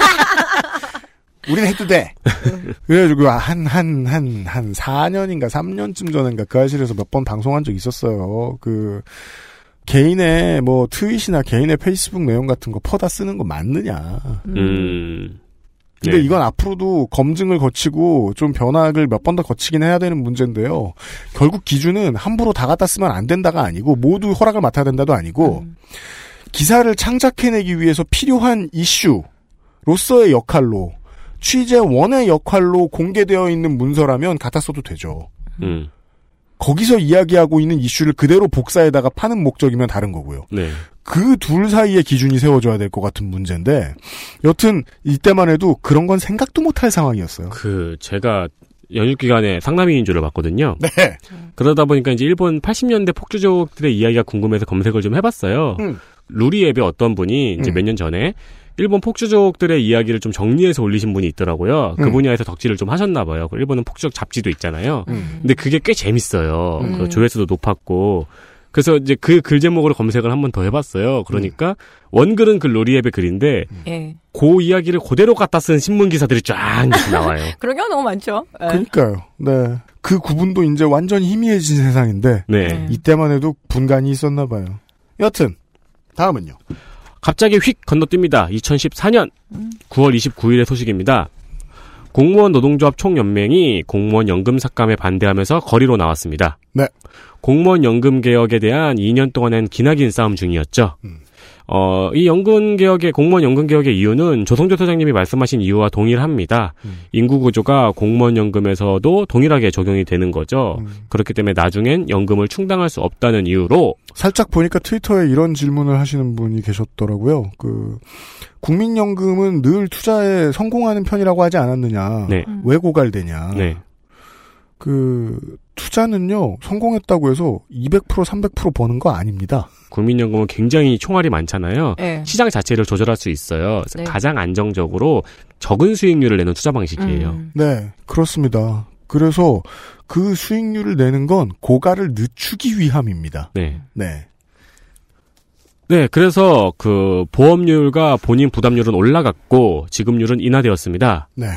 우리는 해도 돼. 그래가지고 한 한 한 한 4년인가 3년쯤 전인가 그 아실에서 몇 번 방송한 적 있었어요. 그 개인의 뭐 트윗이나 개인의 페이스북 내용 같은 거 퍼다 쓰는 거 맞느냐. 음. 근데 네. 이건 앞으로도 검증을 거치고 좀 변화를 몇 번 더 거치긴 해야 되는 문제인데요. 결국 기준은 함부로 다 갖다 쓰면 안 된다가 아니고 모두 허락을 맡아야 된다도 아니고 음. 기사를 창작해내기 위해서 필요한 이슈로서의 역할로 취재원의 역할로 공개되어 있는 문서라면 갖다 써도 되죠. 음. 거기서 이야기하고 있는 이슈를 그대로 복사에다가 파는 목적이면 다른 거고요. 네. 그 둘 사이에 기준이 세워져야 될 것 같은 문제인데 여튼 이때만 해도 그런 건 생각도 못할 상황이었어요. 그 제가 연휴 기간에 상남이인주를 봤거든요. 네. 그러다 보니까 이제 일본 80년대 폭주족들의 이야기가 궁금해서 검색을 좀 해봤어요. 음. 루리 앱에 어떤 분이 이제 음. 몇년 전에 일본 폭주족들의 이야기를 좀 정리해서 올리신 분이 있더라고요. 그 음. 분야에서 덕질을 좀 하셨나 봐요. 그 일본은 폭주족 잡지도 있잖아요. 음. 근데 그게 꽤 재밌어요. 음. 그 조회수도 높았고. 그래서 이제 그 글 제목으로 검색을 한번 더 해봤어요. 그러니까 원글은 그 로리 앱의 글인데 예. 그 이야기를 그대로 갖다 쓴 신문 기사들이 쫙 나와요. 그런 경우 너무 많죠. 예. 그러니까요. 네. 그 구분도 이제 완전히 희미해진 세상인데 네. 네. 이때만 해도 분간이 있었나 봐요. 여튼 다음은요. 갑자기 휙 건너뜁니다. 2014년 9월 29일의 소식입니다. 공무원 노동조합 총연맹이 공무원 연금 삭감에 반대하면서 거리로 나왔습니다. 네. 공무원 연금 개혁에 대한 2년 동안은 기나긴 싸움 중이었죠. 음. 어, 이 연금 개혁의 공무원 연금 개혁의 이유는 조성조 소장님이 말씀하신 이유와 동일합니다. 음. 인구 구조가 공무원 연금에서도 동일하게 적용이 되는 거죠. 음. 그렇기 때문에 나중엔 연금을 충당할 수 없다는 이유로 살짝 보니까 트위터에 이런 질문을 하시는 분이 계셨더라고요. 그 국민연금은 늘 투자에 성공하는 편이라고 하지 않았느냐. 네. 왜 고갈되냐. 네. 그 투자는요 성공했다고 해서 200% 300% 버는 거 아닙니다. 국민연금은 굉장히 총알이 많잖아요. 예. 시장 자체를 조절할 수 있어요. 네. 가장 안정적으로 적은 수익률을 내는 투자 방식이에요. 음. 네 그렇습니다. 그래서 그 수익률을 내는 건 고갈을 늦추기 위함입니다. 네. 네. 네, 그래서 그 보험료가 본인 부담률은 올라갔고 지급률은 인하되었습니다. 네.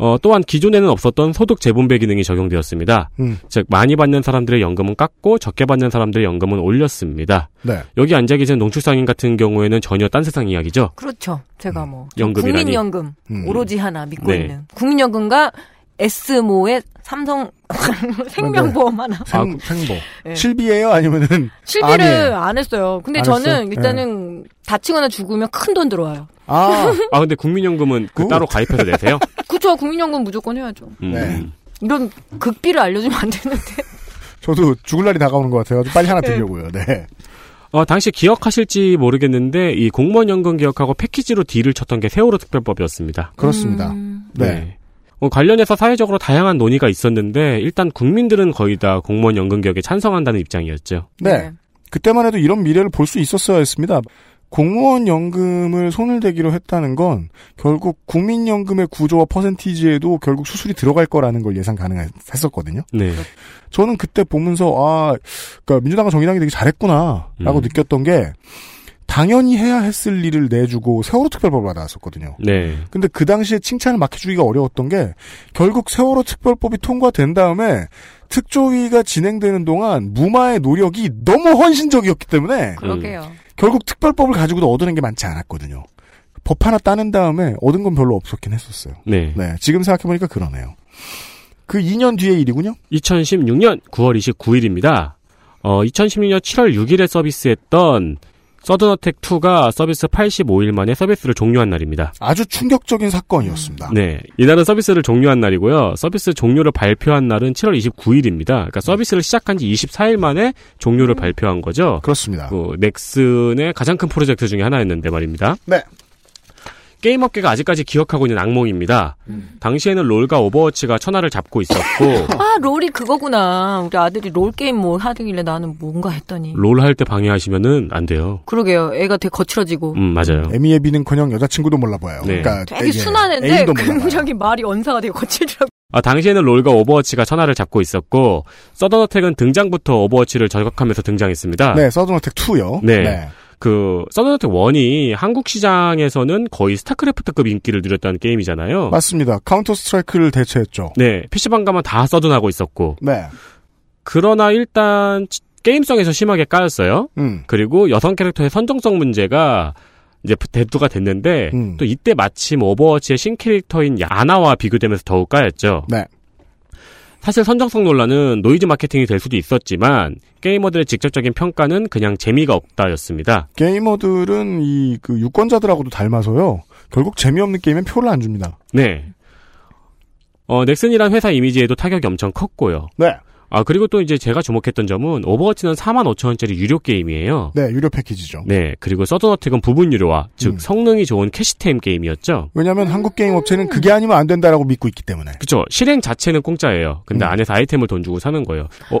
어, 또한 기존에는 없었던 소득 재분배 기능이 적용되었습니다. 음. 즉 많이 받는 사람들의 연금은 깎고 적게 받는 사람들의 연금은 올렸습니다. 네. 여기 앉아 계신 농축상인 같은 경우에는 전혀 딴 세상 이야기죠. 그렇죠. 제가 뭐 연금이라니. 국민연금 음. 오로지 하나 믿고 네. 있는 국민연금과 S모의 삼성 생명보험 하나. 생, 생보. 네. 실비예요 아니면은 실비를 아니에요. 안 했어요. 근데 안 저는 했어요? 일단은 다치거나 죽으면 큰 돈 들어와요. 아 아 근데 국민연금은 그 굿. 따로 가입해서 내세요? 그쵸 국민연금 무조건 해야죠. 음. 네. 이런 극비를 알려주면 안 되는데. 저도 죽을 날이 다가오는 것 같아요. 빨리 하나 들려고요. 네. 어, 당시 기억하실지 모르겠는데 이 공무원 연금 개혁하고 패키지로 딜을 쳤던 게 세월호 특별법이었습니다. 그렇습니다. 음. 네. 어, 관련해서 사회적으로 다양한 논의가 있었는데 일단 국민들은 거의 다 공무원 연금 개혁에 찬성한다는 입장이었죠. 네. 그때만 해도 이런 미래를 볼 수 있었어야 했습니다. 공무원 연금을 손을 대기로 했다는 건 결국 국민연금의 구조와 퍼센티지에도 결국 수술이 들어갈 거라는 걸 예상 가능했었거든요. 네. 저는 그때 보면서 아, 그러니까 민주당과 정의당이 되게 잘했구나라고 음. 느꼈던 게 당연히 해야 했을 일을 내주고 세월호 특별법을 받아왔었거든요. 네. 근데 그 당시에 칭찬을 막 해주기가 어려웠던 게 결국 세월호 특별법이 통과된 다음에 특조위가 진행되는 동안 무마의 노력이 너무 헌신적이었기 때문에 그러게요. 결국 특별법을 가지고도 얻어낸 게 많지 않았거든요. 법 하나 따는 다음에 얻은 건 별로 없었긴 했었어요. 네. 네, 지금 생각해보니까 그러네요. 그 2년 뒤의 일이군요. 2016년 9월 29일입니다. 어, 2016년 7월 6일에 서비스했던 서든어택 2가 서비스 85일 만에 서비스를 종료한 날입니다. 아주 충격적인 사건이었습니다. 네. 이날은 서비스를 종료한 날이고요. 서비스 종료를 발표한 날은 7월 29일입니다. 그러니까 서비스를 시작한 지 24일 만에 종료를 발표한 거죠. 그렇습니다. 그 넥슨의 가장 큰 프로젝트 중에 하나였는데 말입니다. 네. 게임 업계가 아직까지 기억하고 있는 악몽입니다. 당시에는 롤과 오버워치가 천하를 잡고 있었고 아, 롤이 그거구나. 우리 아들이 롤 게임 뭐 하길래 나는 뭔가 했더니. 롤 할 때 방해하시면은 안 돼요. 그러게요. 애가 되게 거칠어지고. 음, 맞아요. 에미에비는커녕 여자친구도 몰라봐요. 네. 그러니까 되게 애인도 몰라봐요. 굉장히 말이 언사가 되게 거칠더라고. 아, 당시에는 롤과 오버워치가 천하를 잡고 있었고 서든어택은 등장부터 오버워치를 저격하면서 등장했습니다. 네, 서든어택 2요. 네. 그 서든어택 1이 한국 시장에서는 거의 스타크래프트급 인기를 누렸다는 게임이잖아요. 맞습니다. 카운터 스트라이크를 대체했죠. 네, PC방 가면 다 서든하고 있었고. 네. 그러나 일단 치- 게임성에서 심하게 까였어요. 음. 그리고 여성 캐릭터의 선정성 문제가 이제 대두가 됐는데 음. 또 이때 마침 오버워치의 신 캐릭터인 아나와 비교되면서 더욱 까였죠. 네. 사실 선정성 논란은 노이즈 마케팅이 될 수도 있었지만 게이머들의 직접적인 평가는 그냥 재미가 없다였습니다. 게이머들은 이 그 유권자들하고도 닮아서요. 결국 재미없는 게임엔 표를 안 줍니다. 네. 어, 넥슨이란 회사 이미지에도 타격이 엄청 컸고요. 네. 아, 그리고 또 이제 제가 주목했던 점은 오버워치는 45,000원짜리 유료 게임이에요. 네, 유료 패키지죠. 네, 그리고 서든어택은 부분 유료화, 즉 음. 성능이 좋은 캐시템 게임이었죠. 왜냐하면 한국 게임 업체는 그게 아니면 안 된다라고 믿고 있기 때문에. 그쵸. 실행 자체는 공짜예요. 근데 음. 안에서 아이템을 돈 주고 사는 거예요. 어,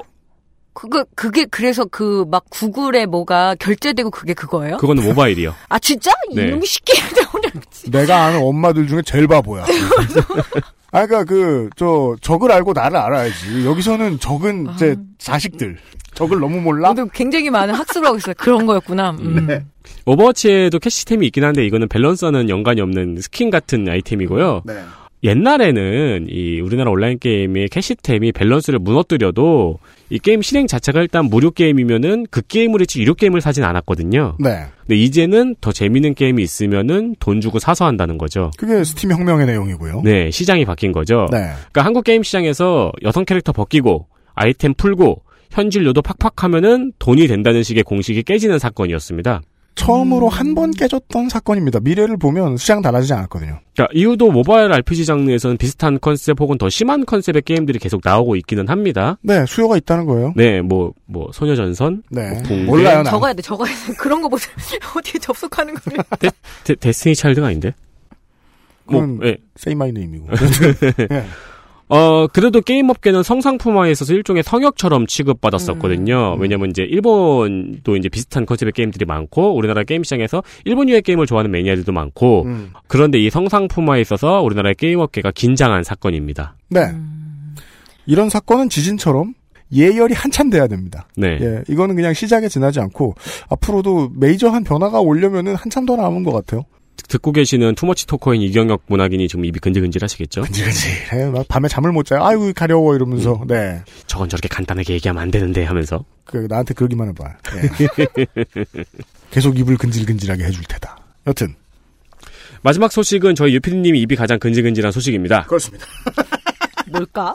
그거 그게 그래서 그 막 구글에 뭐가 결제되고 그게 그거예요? 그거는 모바일이요. 아 진짜? 네. 이놈이 쉽게 나오냐? 내가 아는 엄마들 중에 제일 바보야. 아, 그니까 그, 저, 적을 알고 나를 알아야지. 여기서는 적은 제 자식들. 적을 너무 몰라? 저도 굉장히 많은 학습을 하고 있어요. 그런 거였구나. 음. 네. 오버워치에도 캐시템이 있긴 한데 이거는 밸런스와는 연관이 없는 스킨 같은 아이템이고요. 네. 옛날에는 이 우리나라 온라인 게임의 캐시템이 밸런스를 무너뜨려도 이 게임 실행 자체가 일단 무료 게임이면은 그 게임을 했지 유료 게임을 사진 않았거든요. 네. 근데 이제는 더 재밌는 게임이 있으면은 돈 주고 사서 한다는 거죠. 그게 스팀 혁명의 내용이고요. 네, 시장이 바뀐 거죠. 네. 그러니까 한국 게임 시장에서 여성 캐릭터 벗기고 아이템 풀고 현질 유도 팍팍 하면은 돈이 된다는 식의 공식이 깨지는 사건이었습니다. 처음으로 한 번 깨졌던 사건입니다. 미래를 보면 시장 달라지지 않았거든요. 그러니까 이후도 모바일 RPG 장르에서는 비슷한 컨셉 혹은 더 심한 컨셉의 게임들이 계속 나오고 있기는 합니다. 네, 수요가 있다는 거예요. 네, 뭐, 뭐, 소녀전선? 네. 뭐? 몰라요, 난. 적어야 돼, 적어야 돼. 그런 거 보세요. 어떻게 접속하는 거예요? 데, 데스티니 차일드가 아닌데? 뭐, 그건 예. Say My Name이고. 예. 어, 그래도 게임 업계는 성상품화에 있어서 일종의 성역처럼 취급받았었거든요. 음. 왜냐면 이제 일본도 이제 비슷한 컨셉의 게임들이 많고, 우리나라 게임 시장에서 일본류의 게임을 좋아하는 매니아들도 많고, 음. 그런데 이 성상품화에 있어서 우리나라의 게임 업계가 긴장한 사건입니다. 네. 이런 사건은 지진처럼 예열이 한참 돼야 됩니다. 네. 예, 이거는 그냥 시작에 지나지 않고 앞으로도 메이저한 변화가 오려면은 한참 더 남은 것 같아요. 듣고 계시는 투머치 토커인 이경혁 문학인이 지금 입이 근질근질 하시겠죠? 근질근질해. 막 밤에 잠을 못 자요. 아이고 가려워 이러면서. 네. 저건 저렇게 간단하게 얘기하면 안 되는데 하면서. 그 나한테 그러기만 해봐. 예. 계속 입을 근질근질하게 해줄 테다. 여튼 마지막 소식은 저희 유피디님이 입이 가장 근질근질한 소식입니다. 그렇습니다. 뭘까?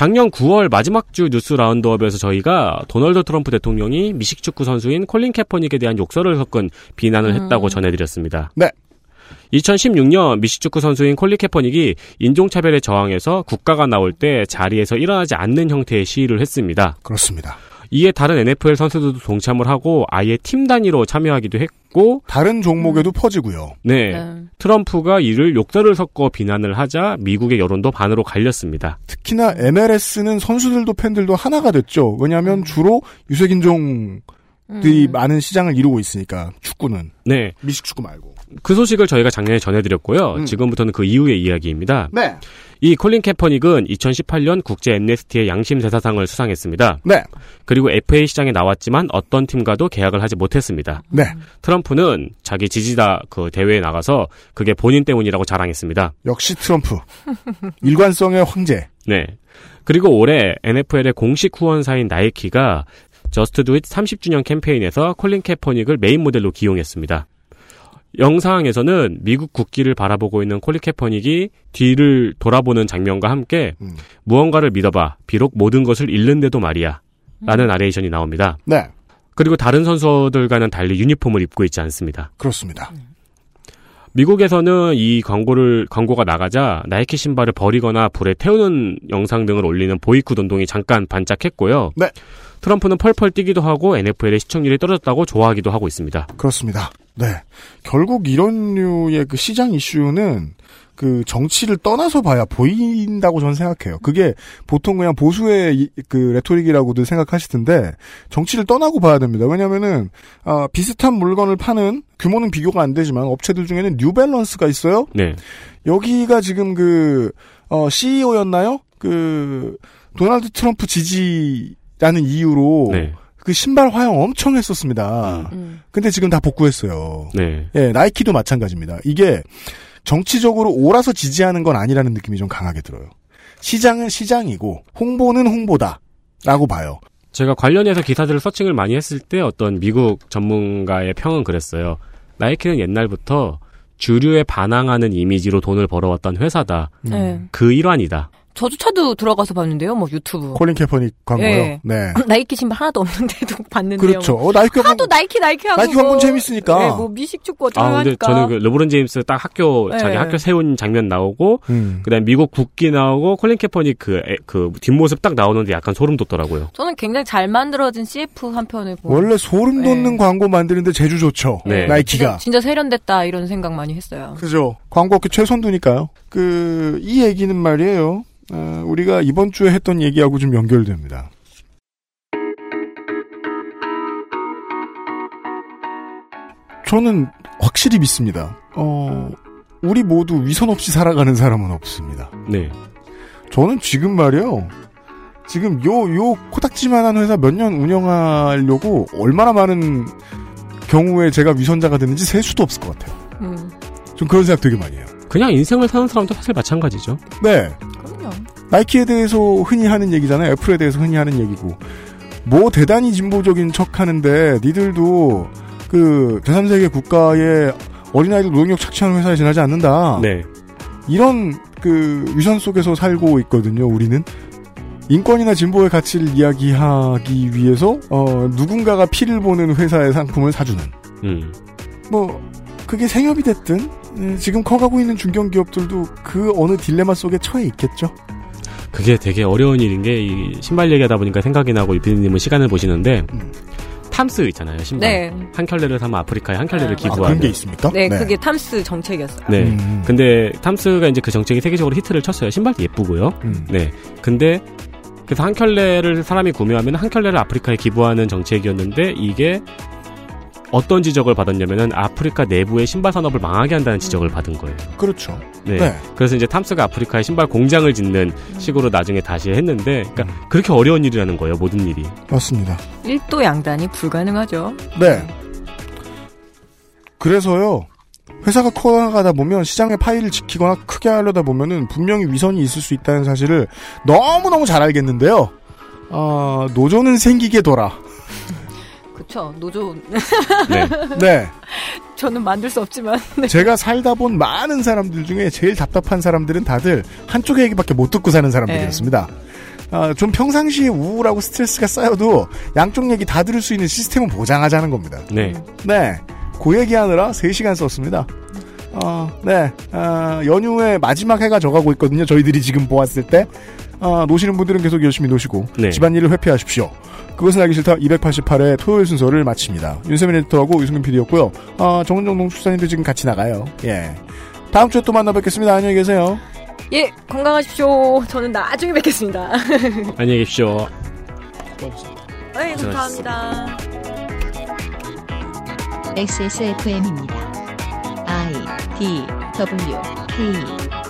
작년 9월 마지막 주 뉴스 라운드업에서 저희가 도널드 트럼프 대통령이 미식 축구 선수인 콜린 캐퍼닉에 대한 욕설을 섞은 비난을 음. 했다고 전해드렸습니다. 네. 2016년 미식 축구 선수인 콜린 캐퍼닉이 인종차별에 저항해서 국가가 나올 때 자리에서 일어나지 않는 형태의 시위를 했습니다. 그렇습니다. 이에 다른 NFL 선수들도 동참을 하고 아예 팀 단위로 참여하기도 했고 다른 종목에도 퍼지고요. 네. 네. 트럼프가 이를 욕설을 섞어 비난을 하자 미국의 여론도 반으로 갈렸습니다. 특히나 MLS는 선수들도 팬들도 하나가 됐죠. 왜냐하면 주로 유색인종 들이 음. 많은 시장을 이루고 있으니까 축구는 네. 미식 축구 말고. 그 소식을 저희가 작년에 전해드렸고요. 음. 지금부터는 그 이후의 이야기입니다. 네. 이 콜린 캐퍼닉은 2018년 국제 엠네스티의 양심 대사상을 수상했습니다. 네. 그리고 FA 시장에 나왔지만 어떤 팀과도 계약을 하지 못했습니다. 네. 트럼프는 자기 지지자 그 대회에 나가서 그게 본인 때문이라고 자랑했습니다. 역시 트럼프. 일관성의 황제. 네. 그리고 올해 NFL의 공식 후원사인 나이키가 Just Do It 30주년 캠페인에서 콜린 캐퍼닉을 메인 모델로 기용했습니다. 영상에서는 미국 국기를 바라보고 있는 콜린 캐퍼닉이 뒤를 돌아보는 장면과 함께 음. 무언가를 믿어봐 비록 모든 것을 잃는데도 말이야 라는 나레이션이 나옵니다. 네. 그리고 다른 선수들과는 달리 유니폼을 입고 있지 않습니다. 그렇습니다. 미국에서는 이 광고를 광고가 나가자 나이키 신발을 버리거나 불에 태우는 영상 등을 올리는 보이콧 운동이 잠깐 반짝했고요. 네. 트럼프는 펄펄 뛰기도 하고 NFL의 시청률이 떨어졌다고 좋아하기도 하고 있습니다. 그렇습니다. 네. 결국 이런 류의 그 시장 이슈는 그 정치를 떠나서 봐야 보인다고 저는 생각해요. 그게 보통 그냥 보수의 이- 그 레토릭이라고들 생각하시던데 정치를 떠나고 봐야 됩니다. 왜냐면은 아, 비슷한 물건을 파는 규모는 비교가 안 되지만 업체들 중에는 뉴밸런스가 있어요. 네. 여기가 지금 그 어, CEO였나요? 그 도널드 트럼프 지지라는 이유로 네. 그 신발 화형 엄청 했었습니다. 음. 근데 지금 다 복구했어요. 네. 예, 나이키도 마찬가지입니다. 이게 정치적으로 옳아서 지지하는 건 아니라는 느낌이 좀 강하게 들어요. 시장은 시장이고 홍보는 홍보다라고 봐요. 제가 관련해서 기사들을 searching을 많이 했을 때 어떤 미국 전문가의 평은 그랬어요. 나이키는 옛날부터 주류에 반항하는 이미지로 돈을 벌어왔던 회사다. 음. 네. 그 일환이다. 저조차도 들어가서 봤는데요, 뭐 유튜브. 콜린 캐퍼닉 광고요. 예. 네. 나이키 신발 하나도 없는데도 봤는데요. 그렇죠. 어, 나이키 하도 나이키 나이키 하고 나이키 뭐, 광고는 재밌으니까. 네, 뭐 미식 축구 어쩌고 아, 근데 하니까. 저는 그 르브론 제임스 딱 학교, 자기 네. 학교 세운 장면 나오고, 음. 그 다음에 미국 국기 나오고, 콜린 캐퍼닉 그, 애- 그 뒷모습 딱 나오는데 약간 소름 돋더라고요. 저는 굉장히 잘 만들어진 CF 한 편을 보고 원래 소름 돋는 네. 광고 만드는데 제주 좋죠. 네. 나이키가. 진짜, 진짜 세련됐다 이런 생각 많이 했어요. 그죠. 광고 업계 최선두니까요. 그, 이 얘기는 말이에요. 어, 우리가 이번 주에 했던 얘기하고 좀 연결됩니다. 저는 확실히 믿습니다. 어, 우리 모두 위선 없이 살아가는 사람은 없습니다. 네. 저는 지금 말이에요. 지금 요, 요 코딱지만한 회사 몇 년 운영하려고 얼마나 많은 경우에 제가 위선자가 됐는지 셀 수도 없을 것 같아요. 음, 좀 그런 생각 되게 많이 해요. 그냥 인생을 사는 사람도 사실 마찬가지죠. 네. 그럼요. 나이키에 대해서 흔히 하는 얘기잖아요. 애플에 대해서 흔히 하는 얘기고. 뭐 대단히 진보적인 척 하는데 니들도 그 제3세계 국가의 어린아이들 노동력 착취하는 회사에 지나지 않는다. 네. 이런 그 위선 속에서 살고 있거든요. 우리는 인권이나 진보의 가치를 이야기하기 위해서 어, 누군가가 피를 보는 회사의 상품을 사주는 음. 뭐 그게 생협이 됐든 음, 지금 커가고 있는 중견 기업들도 그 어느 딜레마 속에 처해 있겠죠. 그게 되게 어려운 일인 게, 이 신발 얘기하다 보니까 생각이 나고, 이피디님은 시간을 보시는데, 음. 탐스 있잖아요, 신발. 네. 한 켤레를 사면 아프리카에 한 켤레를 아, 아, 기부하는. 그런 게 있습니까? 네, 그게 탐스 정책이었어요. 네. 음. 근데 탐스가 이제 그 정책이 세계적으로 히트를 쳤어요. 신발도 예쁘고요. 음. 네. 근데 그래서 한 켤레를 사람이 구매하면 한 켤레를 아프리카에 기부하는 정책이었는데 이게 어떤 지적을 받았냐면은 아프리카 내부의 신발 산업을 망하게 한다는 지적을 받은 거예요. 그렇죠. 네. 네. 그래서 이제 탐스가 아프리카에 신발 공장을 짓는 식으로 나중에 다시 했는데, 그러니까 음. 그렇게 어려운 일이라는 거예요, 모든 일이. 맞습니다. 일도 양단이 불가능하죠. 네. 그래서요. 회사가 커나가다 보면 시장의 파이를 지키거나 크게 하려다 보면은 분명히 위선이 있을 수 있다는 사실을 너무너무 잘 알겠는데요. 아, 노조는 생기게 둬라. 그쵸. 노조, 네. 네. 저는 만들 수 없지만. 네. 제가 살다 본 많은 사람들 중에 제일 답답한 사람들은 다들 한쪽의 얘기밖에 못 듣고 사는 사람들이었습니다. 아, 좀 평상시에 우울하고 스트레스가 쌓여도 양쪽 얘기 다 들을 수 있는 시스템은 보장하자는 겁니다. 네. 네. 그 얘기하느라 3시간 썼습니다. 어, 네. 아, 연휴의 마지막 해가 져가고 있거든요. 저희들이 지금 보았을 때. 아, 노시는 분들은 계속 열심히 노시고 네. 집안일을 회피하십시오. 그것은 알기 싫다 288회 토요일 순서를 마칩니다. 윤세민 에디터하고 유승균 PD였고요. 아, 정은정 농축사님도 지금 같이 나가요. 예. 다음 주에 또 만나 뵙겠습니다. 안녕히 계세요. 예, 건강하십시오. 저는 나중에 뵙겠습니다. 안녕히 계십시오. 네, 감사합니다. XSFM입니다. I D W K